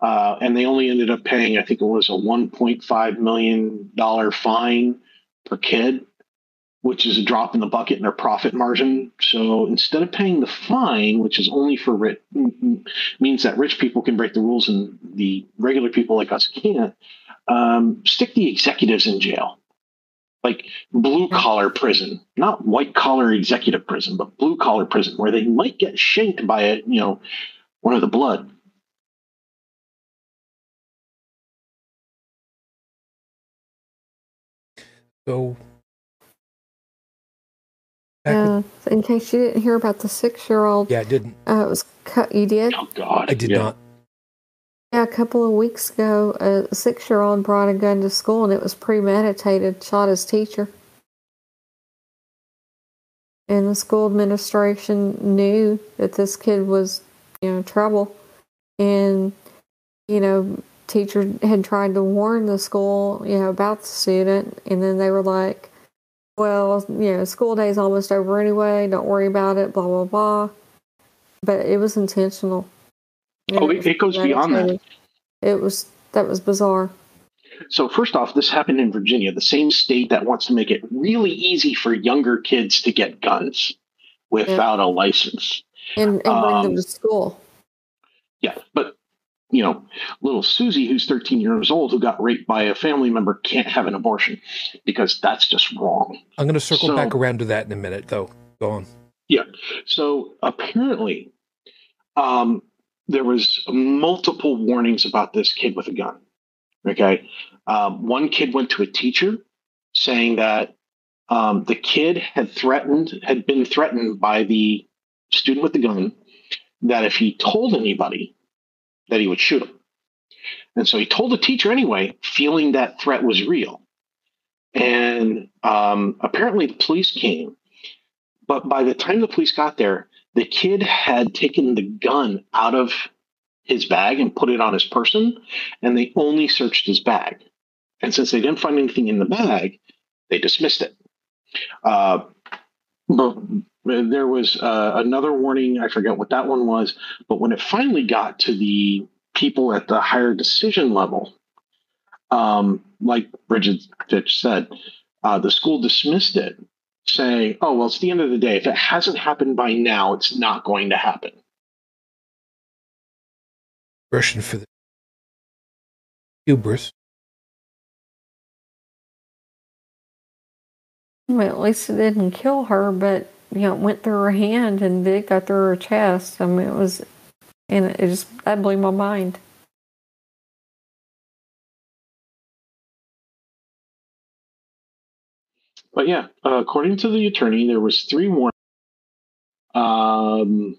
Uh, and they only ended up paying, I think it was a $1.5 million fine per kid, which is a drop in the bucket in their profit margin. So instead of paying the fine, which is only for rich, means that rich people can break the rules and the regular people like us can't, um, stick the executives in jail like blue collar prison, not white collar executive prison, but blue collar prison, where they might get shanked by a you know one of the blood. So, yeah. Uh, in case you didn't hear about the six-year-old, yeah, I didn't. uh, it was cut. You did? Oh God, I did Yeah. not. Yeah, a couple of weeks ago, a six-year-old brought a gun to school, and it was premeditated. Shot his teacher, and the school administration knew that this kid was, you know, trouble, and you know, teacher had tried to warn the school, you know, about the student, and then they were like, "Well, you know, school day's almost over anyway. Don't worry about it." Blah blah blah. But it was intentional. Oh, it- it goes beyond that. It was that was bizarre. So first off, this happened in Virginia, the same state that wants to make it really easy for younger kids to get guns without a license. And, and bring Um, them to school. Yeah, but you know, little Susie, who's 13 years old, who got raped by a family member, can't have an abortion because that's just wrong. I'm going to circle So- back around to that in a minute, though. Go on. Yeah. So apparently, um, there was multiple warnings about this kid with a gun. Okay, um, one kid went to a teacher saying that um, the kid had threatened, had been threatened by the student with the gun, that if he told anybody, that he would shoot him. And so he told the teacher anyway, feeling that threat was real. And um, apparently the police came but by the time the police got there, the kid had taken the gun out of his bag and put it on his person, and they only searched his bag. And since they didn't find anything in the bag, they dismissed it. Uh, but there was uh, another warning. I forget what that one was. But when it finally got to the people at the higher decision level, um, like Bridget Fitch said, uh, the school dismissed it saying, oh, well, it's the end of the day. If it hasn't happened by now, it's not going to happen. Russian for the hubris. Well, at least it didn't kill her, but you know, it went through her hand and did go through her chest. I mean, it was, and it just that blew my mind. But yeah, uh, according to the attorney, there was three warnings. Um,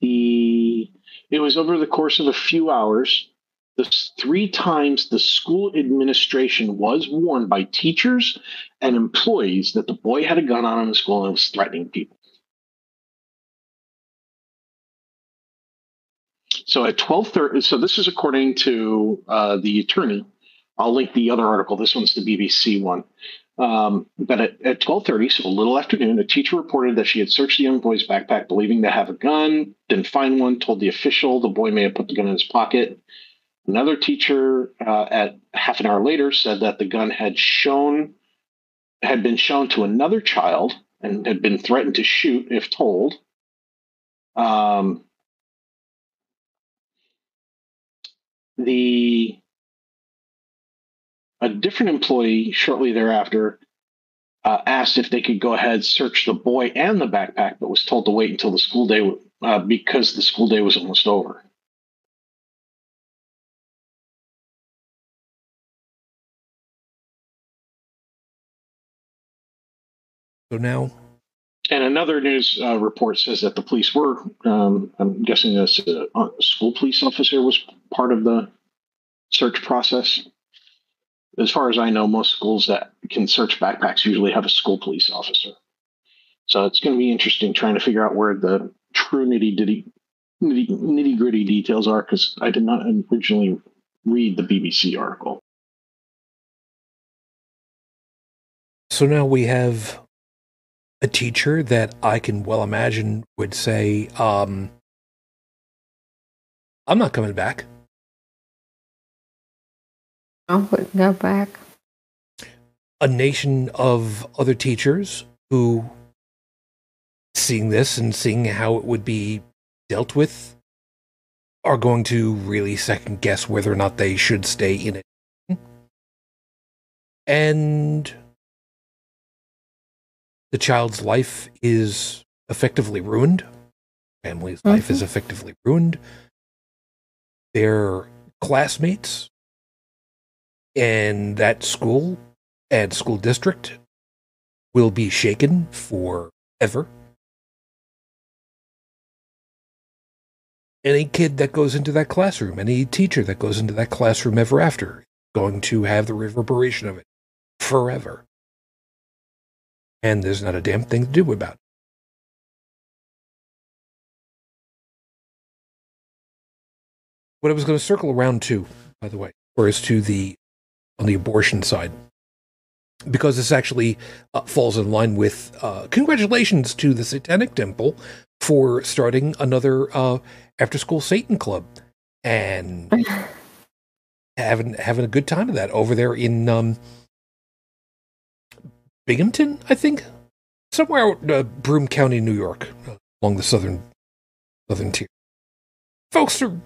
the it was over the course of a few hours. The three times the school administration was warned by teachers and employees that the boy had a gun on him in the school and was threatening people. So at twelve thirty, so this is according to uh, the attorney. I'll link the other article. This one's the BBC one. Um, but at, at 12.30, so a little afternoon, a teacher reported that she had searched the young boy's backpack, believing to have a gun, didn't find one, told the official the boy may have put the gun in his pocket. Another teacher uh, at half an hour later said that the gun had shown had been shown to another child and had been threatened to shoot if told. Um, the a different employee shortly thereafter uh, asked if they could go ahead search the boy and the backpack, but was told to wait until the school day uh, because the school day was almost over. So now and another news uh, report says that the police were, um, I'm guessing this uh, school police officer was part of the search process. As far as I know, most schools that can search backpacks usually have a school police officer. So it's going to be interesting trying to figure out where the true nitty gritty nitty gritty details are because I did not originally read the BBC article. So now we have a teacher that I can well imagine would say, um, I'm not coming back. I wouldn't go back. A nation of other teachers who, seeing this and seeing how it would be dealt with, are going to really second guess whether or not they should stay in it. And the child's life is effectively ruined. Family's mm-hmm. life is mm-hmm. effectively ruined. Their classmates and that school and school district will be shaken forever. Any kid that goes into that classroom, any teacher that goes into that classroom ever after, going to have the reverberation of it forever and there's not a damn thing to do about it. What I was going to circle around to, by the way, or is to the on the abortion side, because this actually uh, falls in line with uh, congratulations to the Satanic Temple for starting another uh, after school Satan club and having having a good time of that over there in um, Binghamton, I think, somewhere out uh, Broome County, New York, along the southern southern tier. Folks are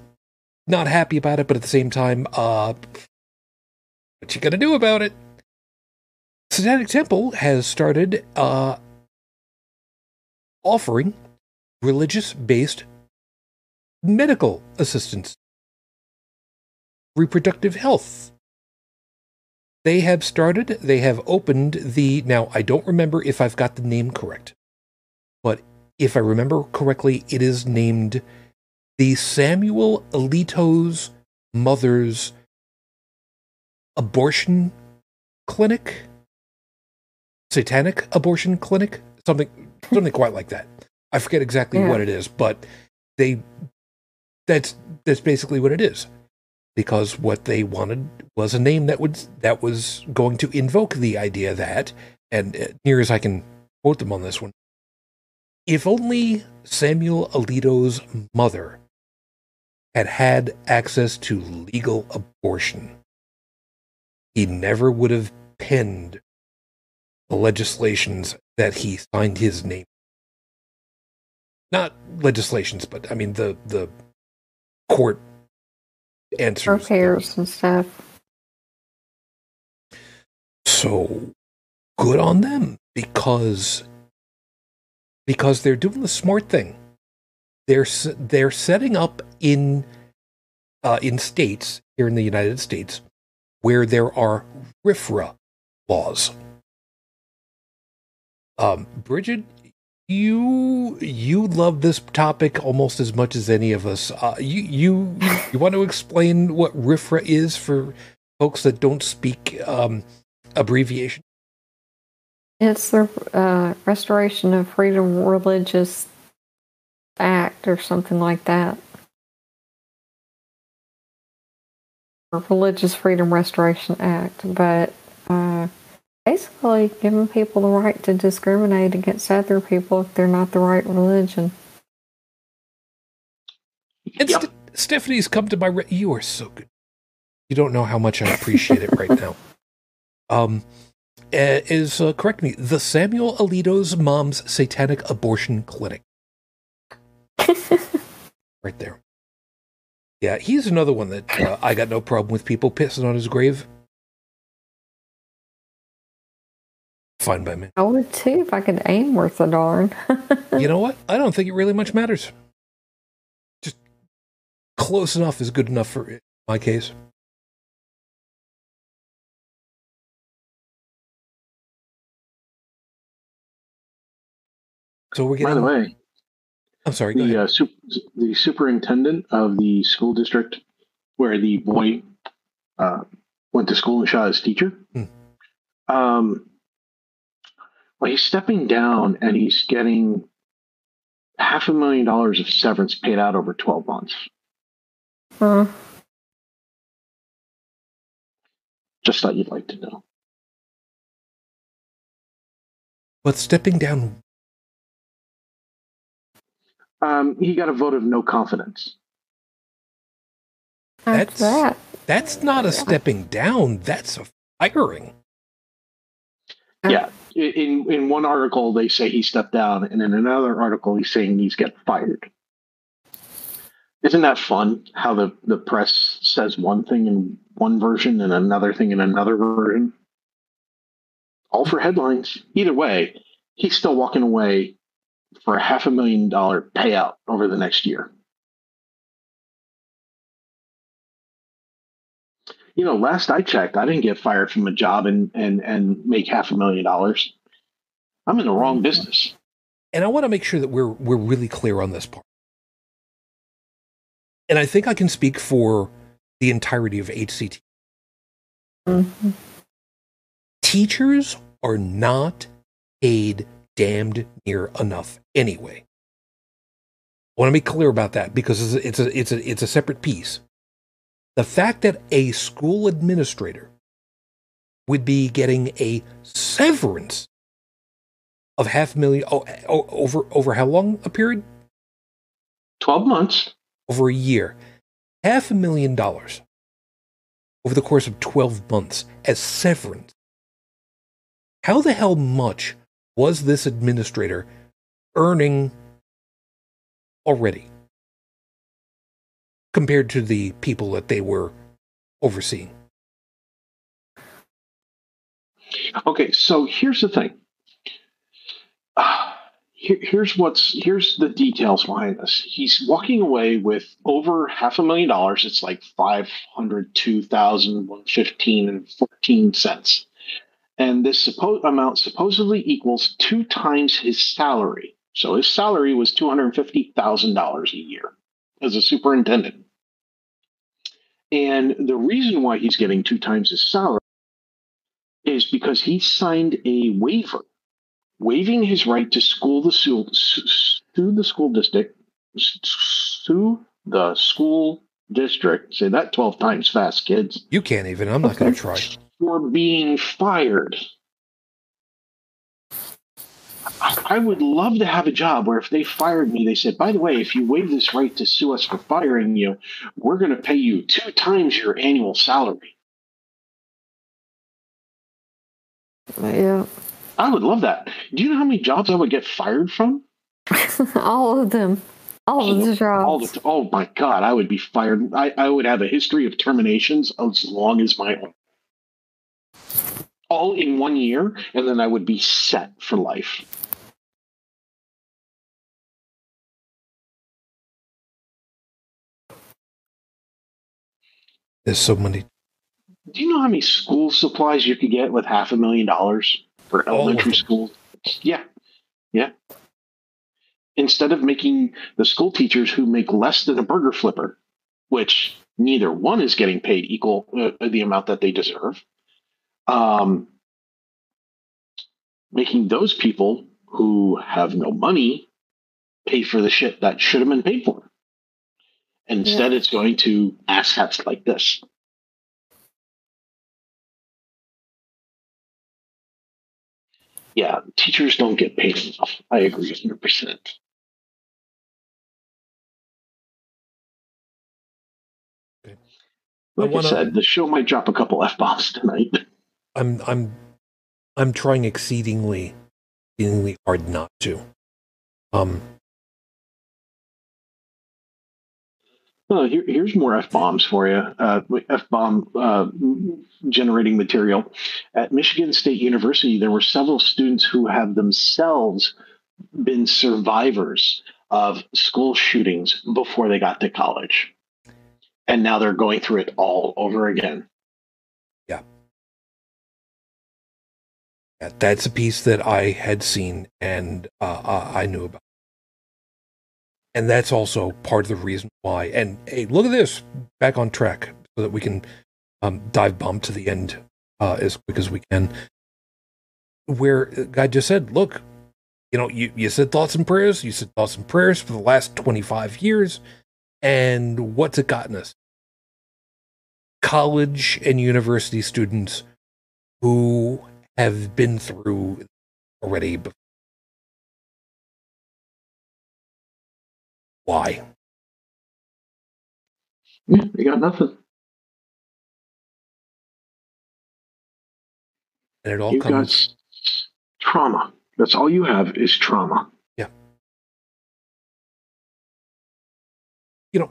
not happy about it, but at the same time, uh, what you gonna do about it? Satanic Temple has started uh, offering religious-based medical assistance, reproductive health they have started, they have opened the. Now, I don't remember if I've got the name correct, but if I remember correctly, it is named the Samuel Alito's Mother's Abortion Clinic, Satanic Abortion Clinic, something, something quite like that. I forget exactly yeah. what it is, but they that's that's basically what it is because what they wanted was a name that would that was going to invoke the idea that, and uh, near as I can quote them on this one, if only Samuel Alito's mother had had access to legal abortion, he never would have penned the legislations that he signed his name. Not legislations, but I mean the the court answers. Repairs and stuff. So good on them because because they're doing the smart thing. They're they're setting up in uh, in states here in the United States where there are RFRA laws. Um, Bridget, you you love this topic almost as much as any of us. Uh, you you you want to explain what RFRA is for folks that don't speak um, abbreviation? It's the uh, Restoration of Freedom Religious Act or something like that. Or Religious Freedom Restoration Act, but basically giving people the right to discriminate against other people if they're not the right religion. And yep. St- Stephanie's come to my. Re- you are so good. You don't know how much I appreciate it right now. Um, is uh, correct me the Samuel Alito's mom's satanic abortion clinic. right there. Yeah, he's another one that uh, I got no problem with people pissing on his grave. Fine by me. I would too if I could aim worth a darn. you know what? I don't think it really much matters. Just close enough is good enough for my case. So we're getting. By getting. the way, I'm sorry. The uh, sup- the superintendent of the school district where the boy uh, went to school and shot his teacher. Hmm. Um, well, he's stepping down and he's getting half a million dollars of severance paid out over twelve months. Huh. Just thought you'd like to know. but stepping down. Um, he got a vote of no confidence. That's That's- that. That's not a stepping down. That's a firing. Yeah. In in one article they say he stepped down, and in another article he's saying he's getting fired. Isn't that fun? How the, the press says one thing in one version and another thing in another version? All for headlines. Either way, he's still walking away for a half a million dollar payout over the next year. You know, last I checked, I didn't get fired from a job and and and make half a million dollars. I'm in the wrong business. And I want to make sure that we're we're really clear on this part. And I think I can speak for the entirety of HCT. Mhm. Teachers are not paid damned near enough anyway. I want to be clear about that because it's a, it's a it's a it's a separate piece. The fact that a school administrator would be getting a severance of half a million oh, oh, over over how long a period? Twelve months. Over a year. Half a million dollars over the course of 12 months as severance. How the hell much was this administrator earning already compared to the people that they were overseeing? Okay, so here's the thing. Here, here's what's here's the details behind this. He's walking away with over half a million dollars. It's like five hundred two thousand one fifteen and fourteen cents, and this amount supposedly equals two times his salary. So his salary was two hundred fifty thousand dollars a year as a superintendent. And the reason why he's getting two times his salary is because he signed a waiver waiving his right to school the school, sue the school district, sue the school district. Say that 12 times fast, kids, You can't even. I'm not going to try. for being fired. I would love to have a job where if they fired me, they said, by the way, if you waive this right to sue us for firing you, we're going to pay you two times your annual salary. Yeah. I would love that. Do you know how many jobs I would get fired from? all of them. All of the All jobs. the, oh my God, I would be fired. I, I would have a history of terminations as long as my own. All in one year, and then I would be set for life. There's so many. Do you know how many school supplies you could get with half a million dollars for elementary school? Yeah. Yeah. Instead of making the school teachers who make less than a burger flipper, which neither one is getting paid equal uh, the amount that they deserve, um, making those people who have no money pay for the shit that should have been paid for. Instead, it's going to asshats like this. Yeah, teachers don't get paid enough. I agree 100%. Okay. Like I I, wanna- said, the show might drop a couple f bombs tonight. I'm I'm I'm trying exceedingly exceedingly hard not to. Um here, here's more f bombs for you. Uh, f bomb uh, generating material at Michigan State University. There were several students who have themselves been survivors of school shootings before they got to college, and now they're going through it all over again. That's a piece that I had seen and uh, uh, I knew about. And that's also part of the reason why. And hey, look at this back on track so that we can um, dive bomb to the end uh, as quick as we can. Where the guy just said, look, you know, you, you said thoughts and prayers, you said thoughts and prayers for the last 25 years. And what's it gotten us? College and university students who have been through already before. Why? Yeah, they got nothing. And it all You've comes. s- trauma. That's all you have is trauma. Yeah. You know,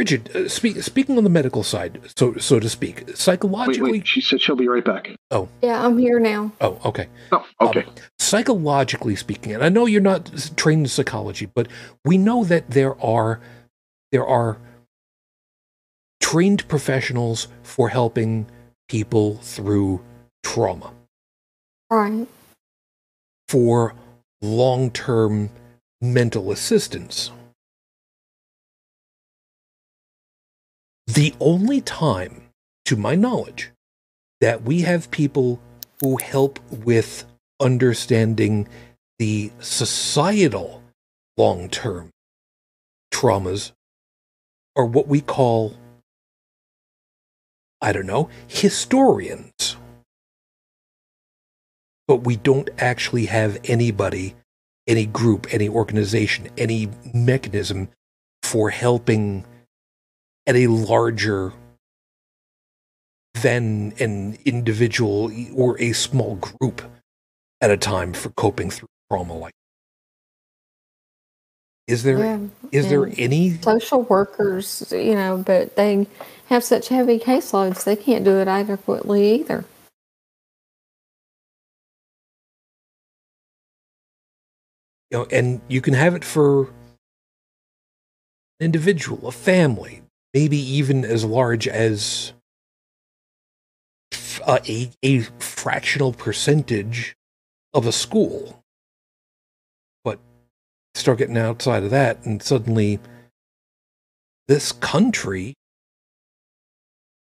Bridget, uh, speak, speaking on the medical side, so so to speak, psychologically. wait. She said she'll be right back. Oh. Yeah, I'm here now. Oh, okay. Oh, okay. Um, psychologically speaking, and I know you're not trained in psychology, but we know that there are there are trained professionals for helping people through trauma, Right. for long-term mental assistance. The only time, to my knowledge, that we have people who help with understanding the societal long term traumas are what we call, I don't know, historians. But we don't actually have anybody, any group, any organization, any mechanism for helping at a larger than an individual or a small group at a time for coping through trauma like is there is Yeah. there any social workers, you know, but they have such heavy caseloads, they can't do it adequately either. you know and you can have it for an individual a family maybe even as large as uh, a, a fractional percentage of a school. But start getting outside of that and suddenly this country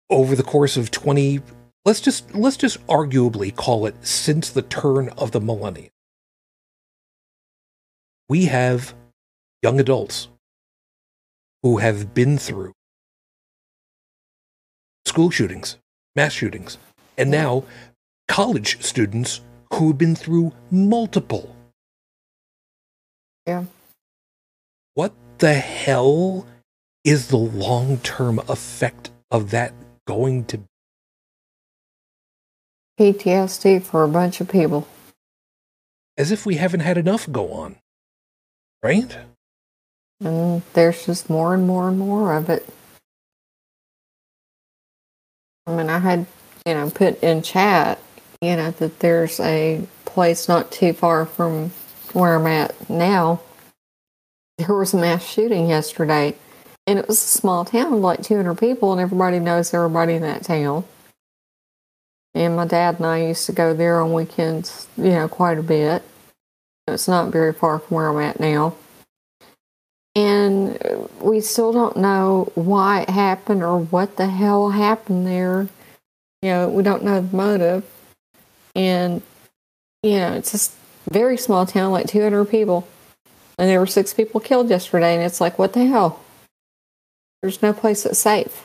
over the course of 20 let's just let's just arguably call it since the turn of the millennium. We have young adults who have been through school shootings, mass shootings, and now college students who have been through multiple. Yeah. What the hell is the long term effect of that going to be? PTSD for a bunch of people. As if we haven't had enough go on. Right? And there's just more and more and more of it. I mean, I had, you know, put in chat, you know, that there's a place not too far from where I'm at now. There was a mass shooting yesterday, and it was a small town like 200 people, and everybody knows everybody in that town. And my dad and I used to go there on weekends, you know, quite a bit. It's not very far from where I'm at now we still don't know why it happened or what the hell happened there. You know, we don't know the motive. And, you know, it's just a very small town, like 200 people. And there were six people killed yesterday, and it's like, what the hell? There's no place that's safe.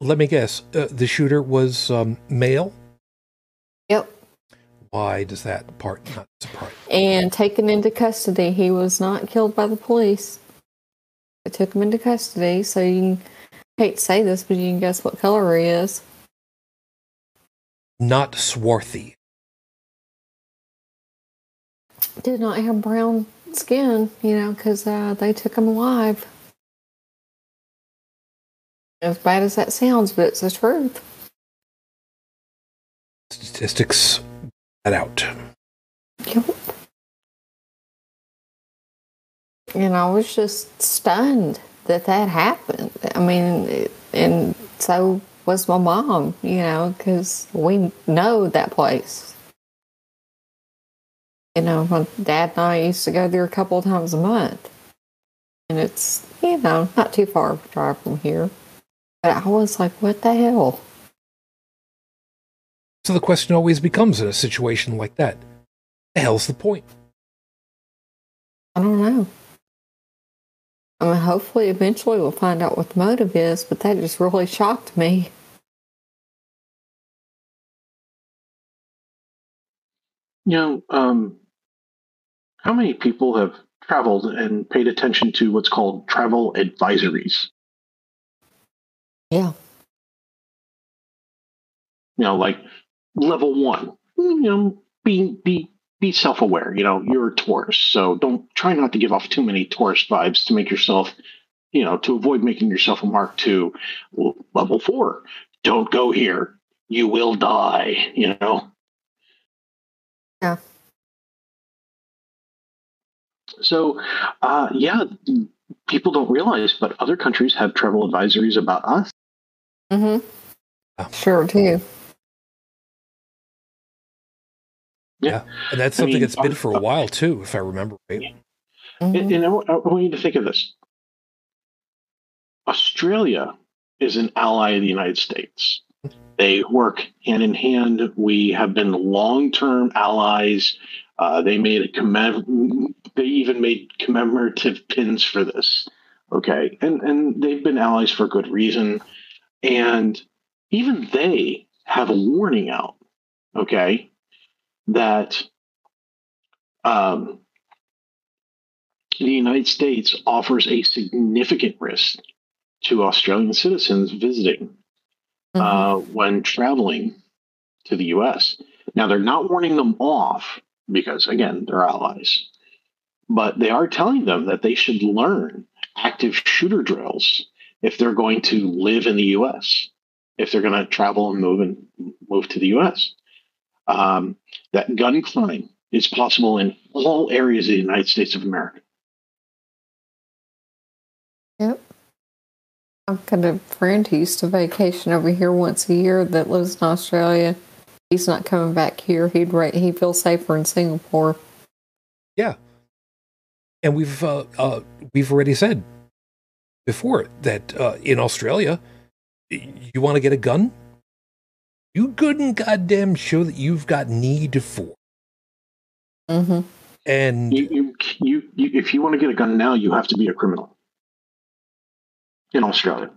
Let me guess. Uh, the shooter was um, male? Yep. Why does that part not surprise? And taken into custody. He was not killed by the police. They took him into custody, so you can, hate to say this, but you can guess what color he is. Not swarthy. did not have brown skin, you know, because uh, they took him alive. As bad as that sounds, but it's the truth. Statistics that out. Yep. And I was just stunned that that happened. I mean, and so was my mom, you know, because we know that place. You know, my dad and I used to go there a couple of times a month. And it's, you know, not too far of a drive from here. But I was like, what the hell? So the question always becomes in a situation like that the hell's the point? I don't know. I mean, hopefully, eventually, we'll find out what the motive is, but that just really shocked me. You know, um, how many people have traveled and paid attention to what's called travel advisories? Yeah. You know, like level one, you know, be be be self-aware. You know, you're a tourist, so don't try not to give off too many tourist vibes to make yourself, you know, to avoid making yourself a mark two. Level four, don't go here. You will die. You know. Yeah. So, uh, yeah, people don't realize, but other countries have travel advisories about us. Mm-hmm. Sure do. Yeah. And that's I something mean, that's been for a while too, if I remember right. And, Mhm. and I, I want you to think of this Australia is an ally of the United States. They work hand in hand. We have been long term allies. Uh, they made a commem- they even made commemorative pins for this. Okay. And, and they've been allies for good reason. And even they have a warning out. Okay. That um, the United States offers a significant risk to Australian citizens visiting Mhm. uh, when traveling to the US. Now, they're not warning them off because, again, they're allies, but they are telling them that they should learn active shooter drills if they're going to live in the US, if they're going to travel and move and move to the US. Um, that gun crime is possible in all areas of the United States of America. Yep. I've got a friend who used to vacation over here once a year that lives in Australia. He's not coming back here. He'd ra- he feels safer in Singapore. Yeah. And we've uh, uh, we've already said before that uh, in Australia, you want to get a gun, you good and goddamn show that you've got need for. Mm-hmm. And You, you, you, you, if you want to get a gun now, you have to be a criminal in Australia.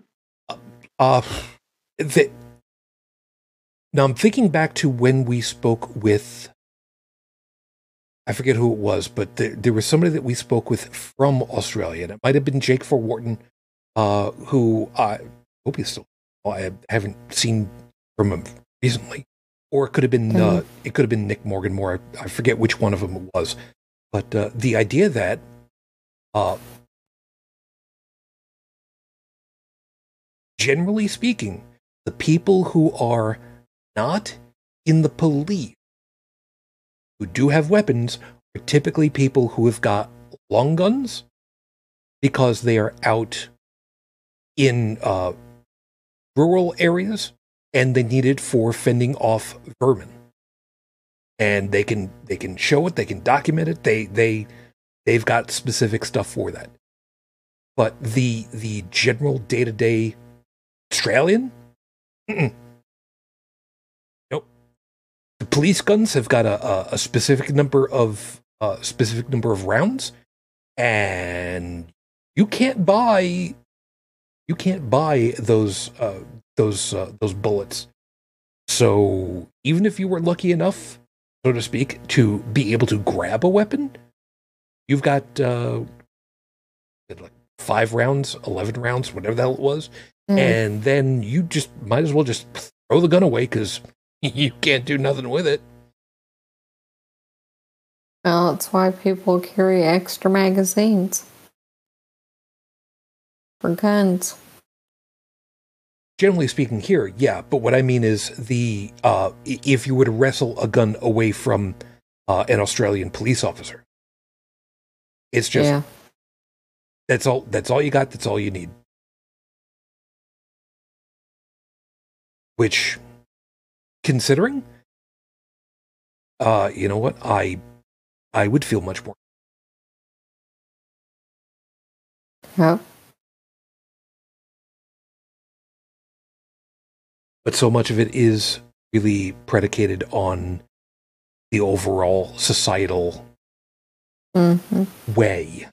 uh, the, now I'm thinking back to when we spoke with. I forget who it was, but there, there was somebody that we spoke with from Australia. And it might have been Jake for Wharton, uh, who I hope he's still. I haven't seen from him recently, or it could have been uh, Mhm. it could have been Nick Morgan Moore. I, I forget which one of them it was, but uh, the idea that uh, generally speaking, the people who are not in the police who do have weapons are typically people who have got long guns because they are out in uh, rural areas and they need it for fending off vermin. And they can they can show it, they can document it. They they they've got specific stuff for that. But the the general day to day Australian, Mm-mm. nope. The police guns have got a, a, a specific number of uh, specific number of rounds, and you can't buy you can't buy those uh, those uh, those bullets. So even if you were lucky enough, so to speak, to be able to grab a weapon, you've got uh, like five rounds, eleven rounds, whatever the hell it was, Mm. and then you just might as well just throw the gun away because you can't do nothing with it. Well, that's why people carry extra magazines for guns. Generally speaking, here, yeah. But what I mean is the uh, if you were to wrestle a gun away from uh, an Australian police officer, it's just yeah. that's all. That's all you got. That's all you need. which, considering, uh, you know what, I, I would feel much more. Yeah. But so much of it is really predicated on the overall societal hmm way.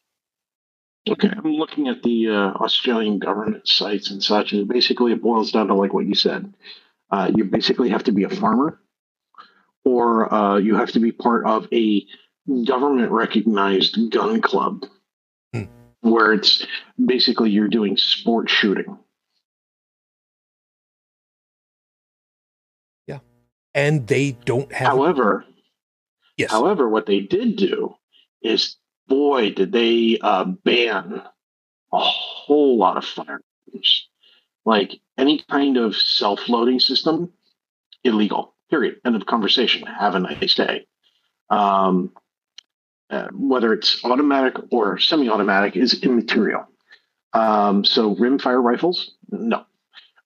Okay, I'm looking at the uh, Australian government sites and such, and basically it boils down to like what you said. Uh, you basically have to be a farmer, or uh, you have to be part of a government recognized gun club, Hmm. where it's basically you're doing sport shooting. And they don't have. However, yes. However, what they did do is, boy, did they uh, ban a whole lot of firearms. Like any kind of self loading system, illegal, period. End of conversation. Have a nice day. Um, uh, whether it's automatic or semi automatic is immaterial. Um, so, rimfire rifles, no.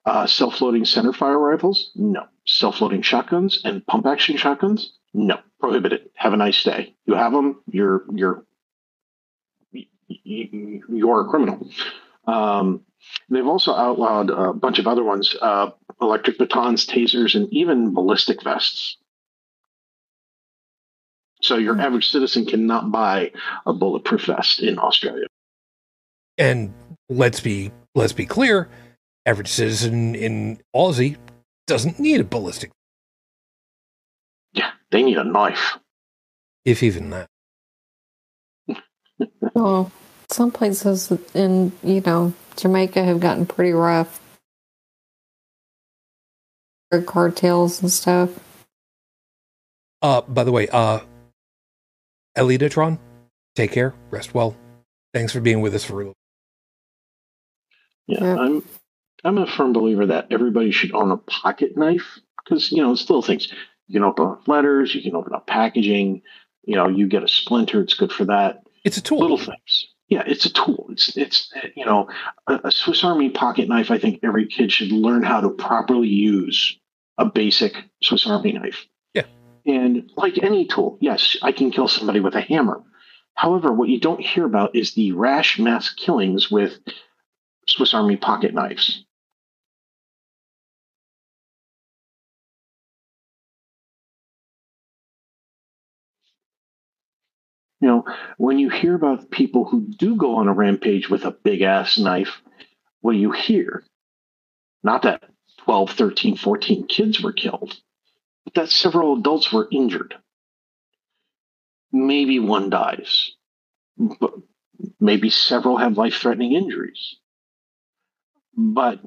Uh, self loading center fire rifles, no. Self loading shotguns and pump action shotguns, no, prohibited. Have a nice day. You have them, you're you're you, you're a criminal. Um, they've also outlawed a bunch of other ones: uh, electric batons, tasers, and even ballistic vests. So your Hmm. average citizen cannot buy a bulletproof vest in Australia. and let's be let's be clear, average citizen in Aussie doesn't need a ballistic, Yeah, they need a knife. if even that. Well, some places in you know Jamaica have gotten pretty rough. Drug cartels and stuff. Uh, by the way, uh, Elitatron, take care, rest well. Thanks for being with us for a little. Yeah, Yeah. I'm I'm a firm believer that everybody should own a pocket knife because you know it's little things. You can open up letters, you can open up packaging. You know, you get a splinter, it's good for that. It's a tool. Little things. Yeah, it's a tool. It's it's you know a, a Swiss Army pocket knife. I think every kid should learn how to properly use a basic Swiss Army knife. Yeah. And like any tool, yes, I can kill somebody with a hammer. However, what you don't hear about is the rash mass killings with Swiss Army pocket knives. You know, when you hear about people who do go on a rampage with a big ass knife, what do you hear? Not that 12, 13, 14 kids were killed, but that several adults were injured. Maybe one dies, but maybe several have life threatening injuries. But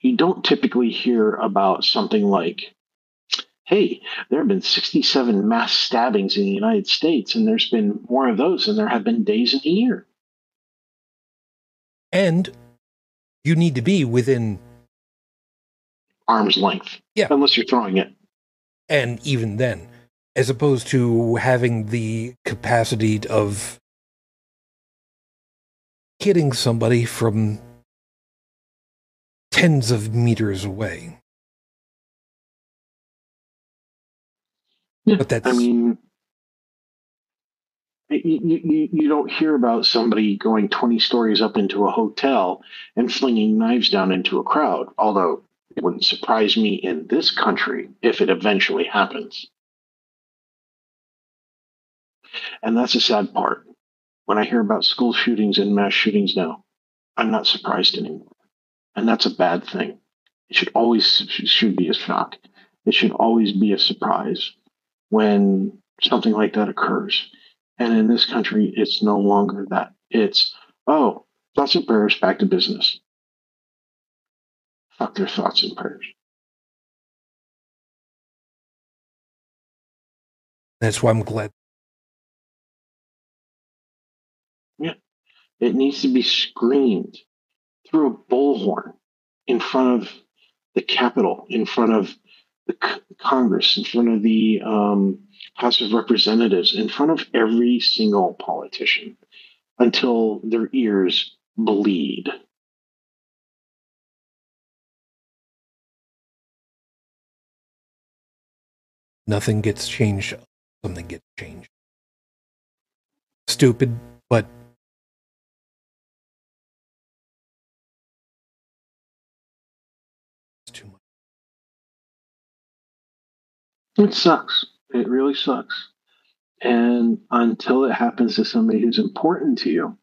you don't typically hear about something like, hey, there have been 67 mass stabbings in the United States, and there's been more of those than there have been days in a year. and you need to be within, Arm's length. Yeah. Unless you're throwing it. and even then, as opposed to having the capacity of hitting somebody from tens of meters away. Yeah, But that's I mean, you, you, you don't hear about somebody going 20 stories up into a hotel and flinging knives down into a crowd, although it wouldn't surprise me in this country if it eventually happens. And that's a sad part. When I hear about school shootings and mass shootings now, I'm not surprised anymore. And that's a bad thing. It should always should be a shock. It should always be a surprise when something like that occurs. And in this country, it's no longer that. It's, oh, thoughts and prayers, back to business. Fuck their thoughts and prayers. that's why I'm glad. Yeah. It needs to be screamed through a bullhorn in front of the Capitol, in front of the Congress, in front of the um, House of Representatives, in front of every single politician until their ears bleed. Nothing gets changed, something gets changed. Stupid, but It sucks. It really sucks. And until it happens to somebody who's important to you,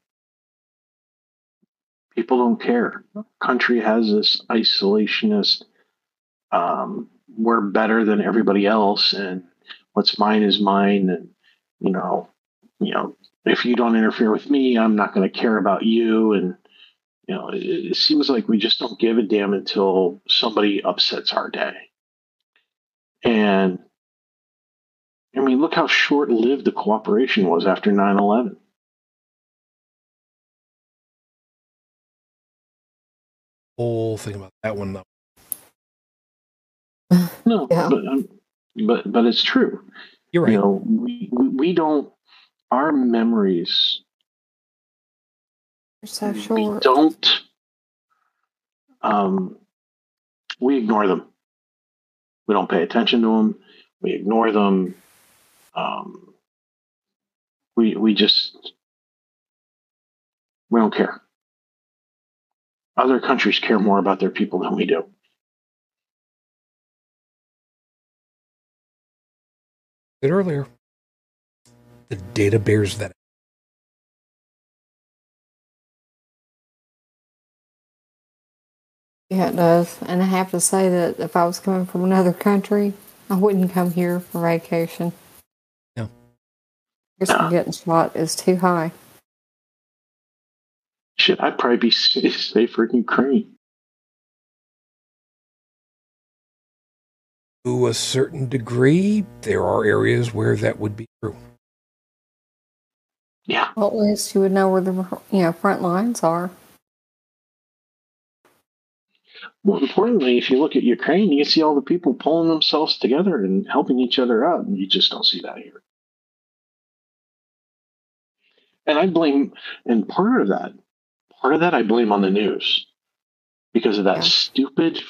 people don't care. Country has this isolationist, um, we're better than everybody else, and what's mine is mine, and you know, you know, if you don't interfere with me, I'm not going to care about you, and you know, it, it seems like we just don't give a damn until somebody upsets our day, and I mean, look how short lived the cooperation was after 9 11. Whole thing about that one, though. No, Yeah. but, um, but but it's true. You're right. You know, we, we we don't. Our memories, They're so we don't. Um, we ignore them. We don't pay attention to them. We ignore them. Um, we we just we don't care. Other countries care more about their people than we do. Said earlier, the data bears that. Yeah, it does. And I have to say that if I was coming from another country, I wouldn't come here for vacation. No. Risk No. of getting shot is too high. Shit, I'd probably be safer in Ukraine. To a certain degree, there are areas where that would be true. Yeah, Well, at least you would know where the you know front lines are. More importantly, if you look at Ukraine, you see all the people pulling themselves together and helping each other out, and you just don't see that here. And I blame, and part of that, part of that I blame on the news because of that Yeah. stupid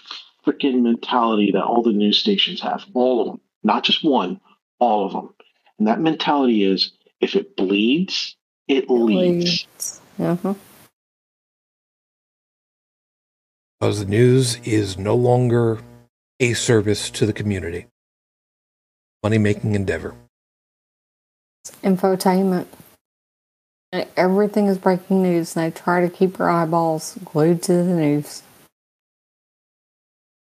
freaking mentality that all the news stations have, all of them, not just one, all of them. And that mentality is if it bleeds, it leads. Uh-huh. Because the news is no longer a service to the community. Money making endeavor. It's infotainment. And everything is breaking news, and they try to keep your eyeballs glued to the news.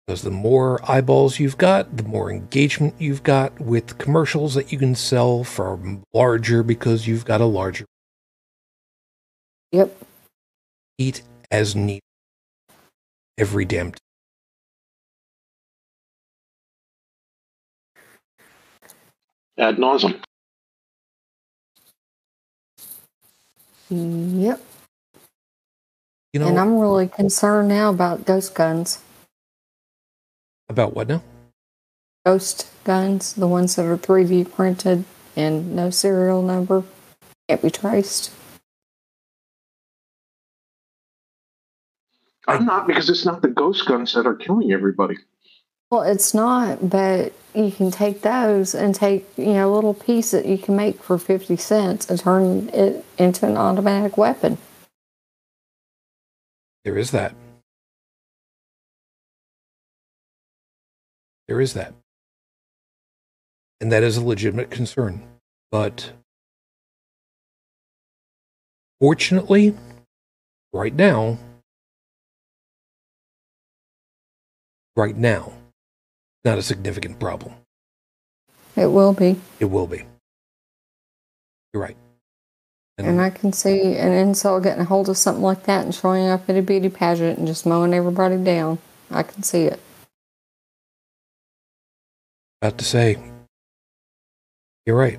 Because the more eyeballs you've got, the more engagement you've got with commercials that you can sell for larger because you've got a larger Yep. eat as neat every damn time. Ad nauseum. Mm, yep. You know and I'm really concerned now about ghost guns. about what now? Ghost guns, the ones that are 3D printed and no serial number, can't be traced. I'm not because it's not the ghost guns that are killing everybody. Well, it's not, but you can take those and take, you know, a little piece that you can make for 50 cents and turn it into an automatic weapon. There is that. There is that. And that is a legitimate concern. But fortunately, right now, right now, not a significant problem. It will be. It will be. You're right. And I can see an incel getting a hold of something like that and showing up at a beauty pageant and just mowing everybody down. I can see it. about to say, you're right.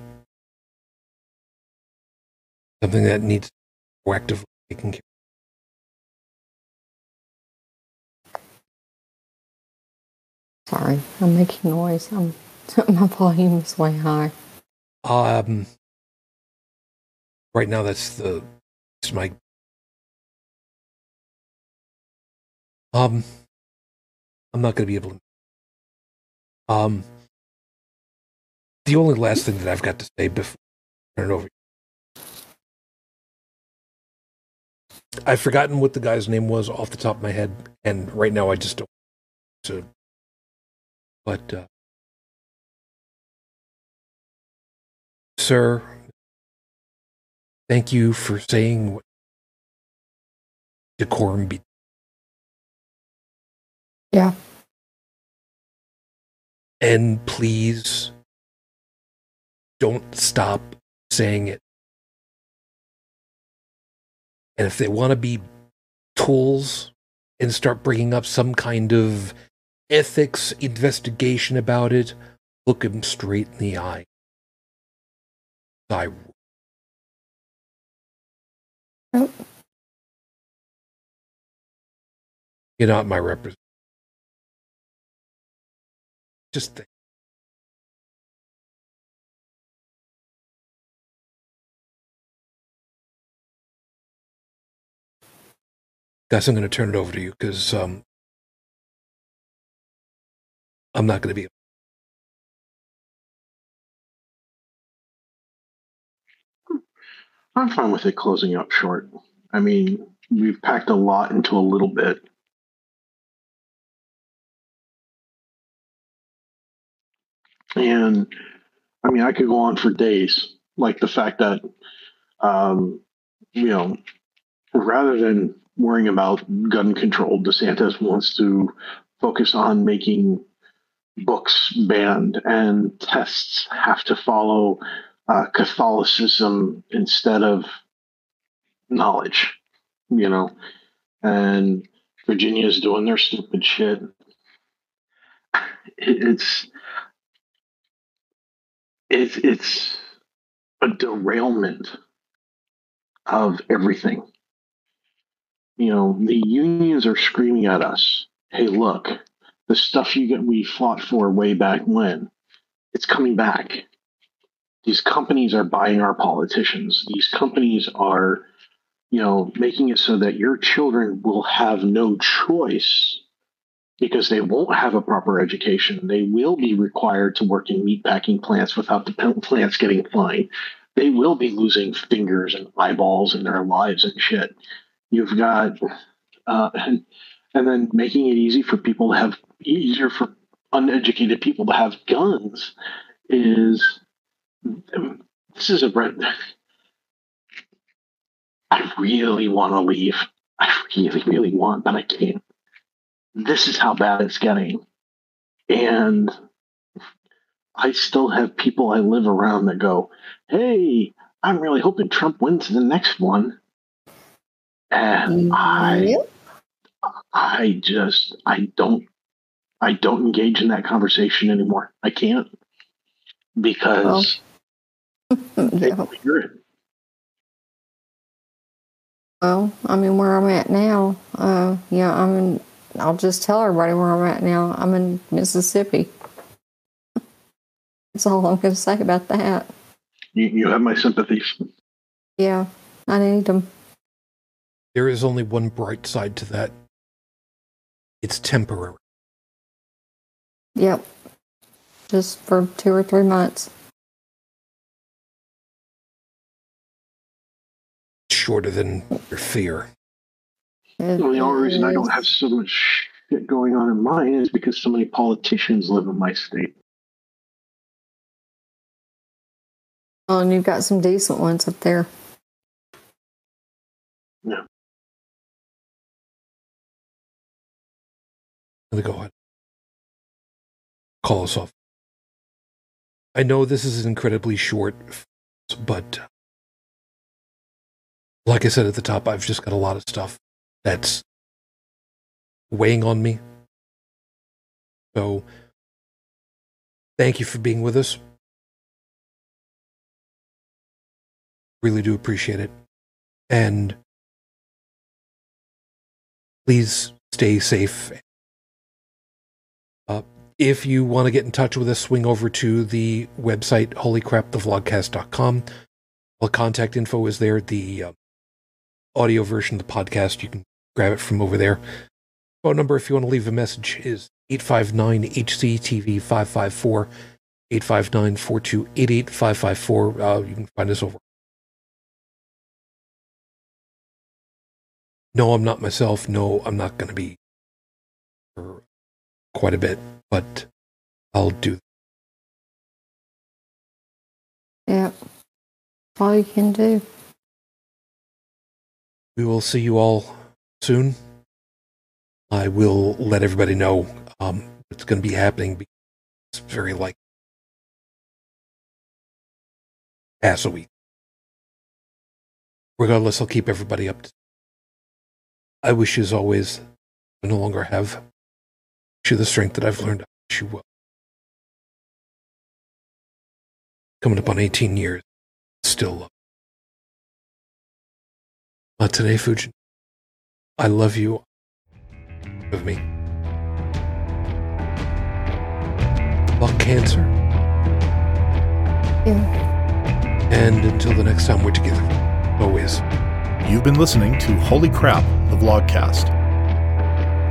Something that needs proactively taken care Sorry, I'm making noise. I'm, my volume is way high. Um, right now, that's the it's my. Um, I'm not going to be able to. Um, the only last thing that I've got to say before I turn it over. I've forgotten what the guy's name was off the top of my head, and right now I just don't. So, but uh, sir, thank you for saying what decorum be. Yeah. And please don't stop saying it. And if they want to be tools and start bringing up some kind of ethics investigation about it, look him straight in the eye. I Nope. You're not my representative. Just think. Guys, I'm going to turn it over to you because um, I'm not going to be. I'm fine with it closing up short. I mean, we've packed a lot into a little bit. And I mean, I could go on for days. Like the fact that, um, you know, rather than worrying about gun control, DeSantis wants to focus on making books banned and tests have to follow uh, Catholicism instead of knowledge, you know. And Virginia's doing their stupid shit. It's it's it's a derailment of everything. You know, the unions are screaming at us, "Hey, look, the stuff you get we fought for way back when, it's coming back." these companies are buying our politicians. These companies are, you know, making it so that your children will have no choice because they won't have a proper education. They will be required to work in meatpacking plants without the plants getting fined. They will be losing fingers and eyeballs in their lives and shit. You've got, uh, and, and then making it easy for people to have easier for uneducated people to have guns is this is a bread. I really want to leave. I really, really want, but I can't. This is how bad it's getting. And I still have people I live around that go, Hey, I'm really hoping Trump wins the next one. And I I just I don't I don't engage in that conversation anymore. I can't because they yeah. don't hear it. Well, I mean, where I'm at now, uh, yeah, I'm in. I'll just tell everybody where I'm at now. I'm in Mississippi. That's all I'm going to say about that. You, you have my sympathies. Yeah, I need them. There is only one bright side to that. It's temporary. Yep. Just for two or three months. Shorter than your fear. It the only reason I don't have so much shit going on in mine is because so many politicians live in my state. Oh, and you've got some decent ones up there. Yeah. Let me go ahead. Call us off. I know this is incredibly short, but like I said at the top, I've just got a lot of stuff that's weighing on me. So, thank you for being with us. Really do appreciate it. And please stay safe if you want to get in touch with us, swing over to the website holycrapthevlogcast.com. All contact info is there. The uh, audio version of the podcast, you can grab it from over there. Phone number, if you want to leave a message, is 859 HCTV 554. 859 4288 554. Uh, you can find us over. No, I'm not myself. No, I'm not going to be for quite a bit, but I'll do. Yep. All you can do. We will see you all soon. I will let everybody know um, what's going to be happening. because It's very like pass a week. Regardless, I'll keep everybody up. To, I wish as always, I no longer have. Wish you the strength that I've learned. I wish you well. Coming up on 18 years, still love. Not today, Fujin. I love you. Of me. Fuck cancer. Yeah. And until the next time we're together, always. You've been listening to Holy Crap, the Vlogcast.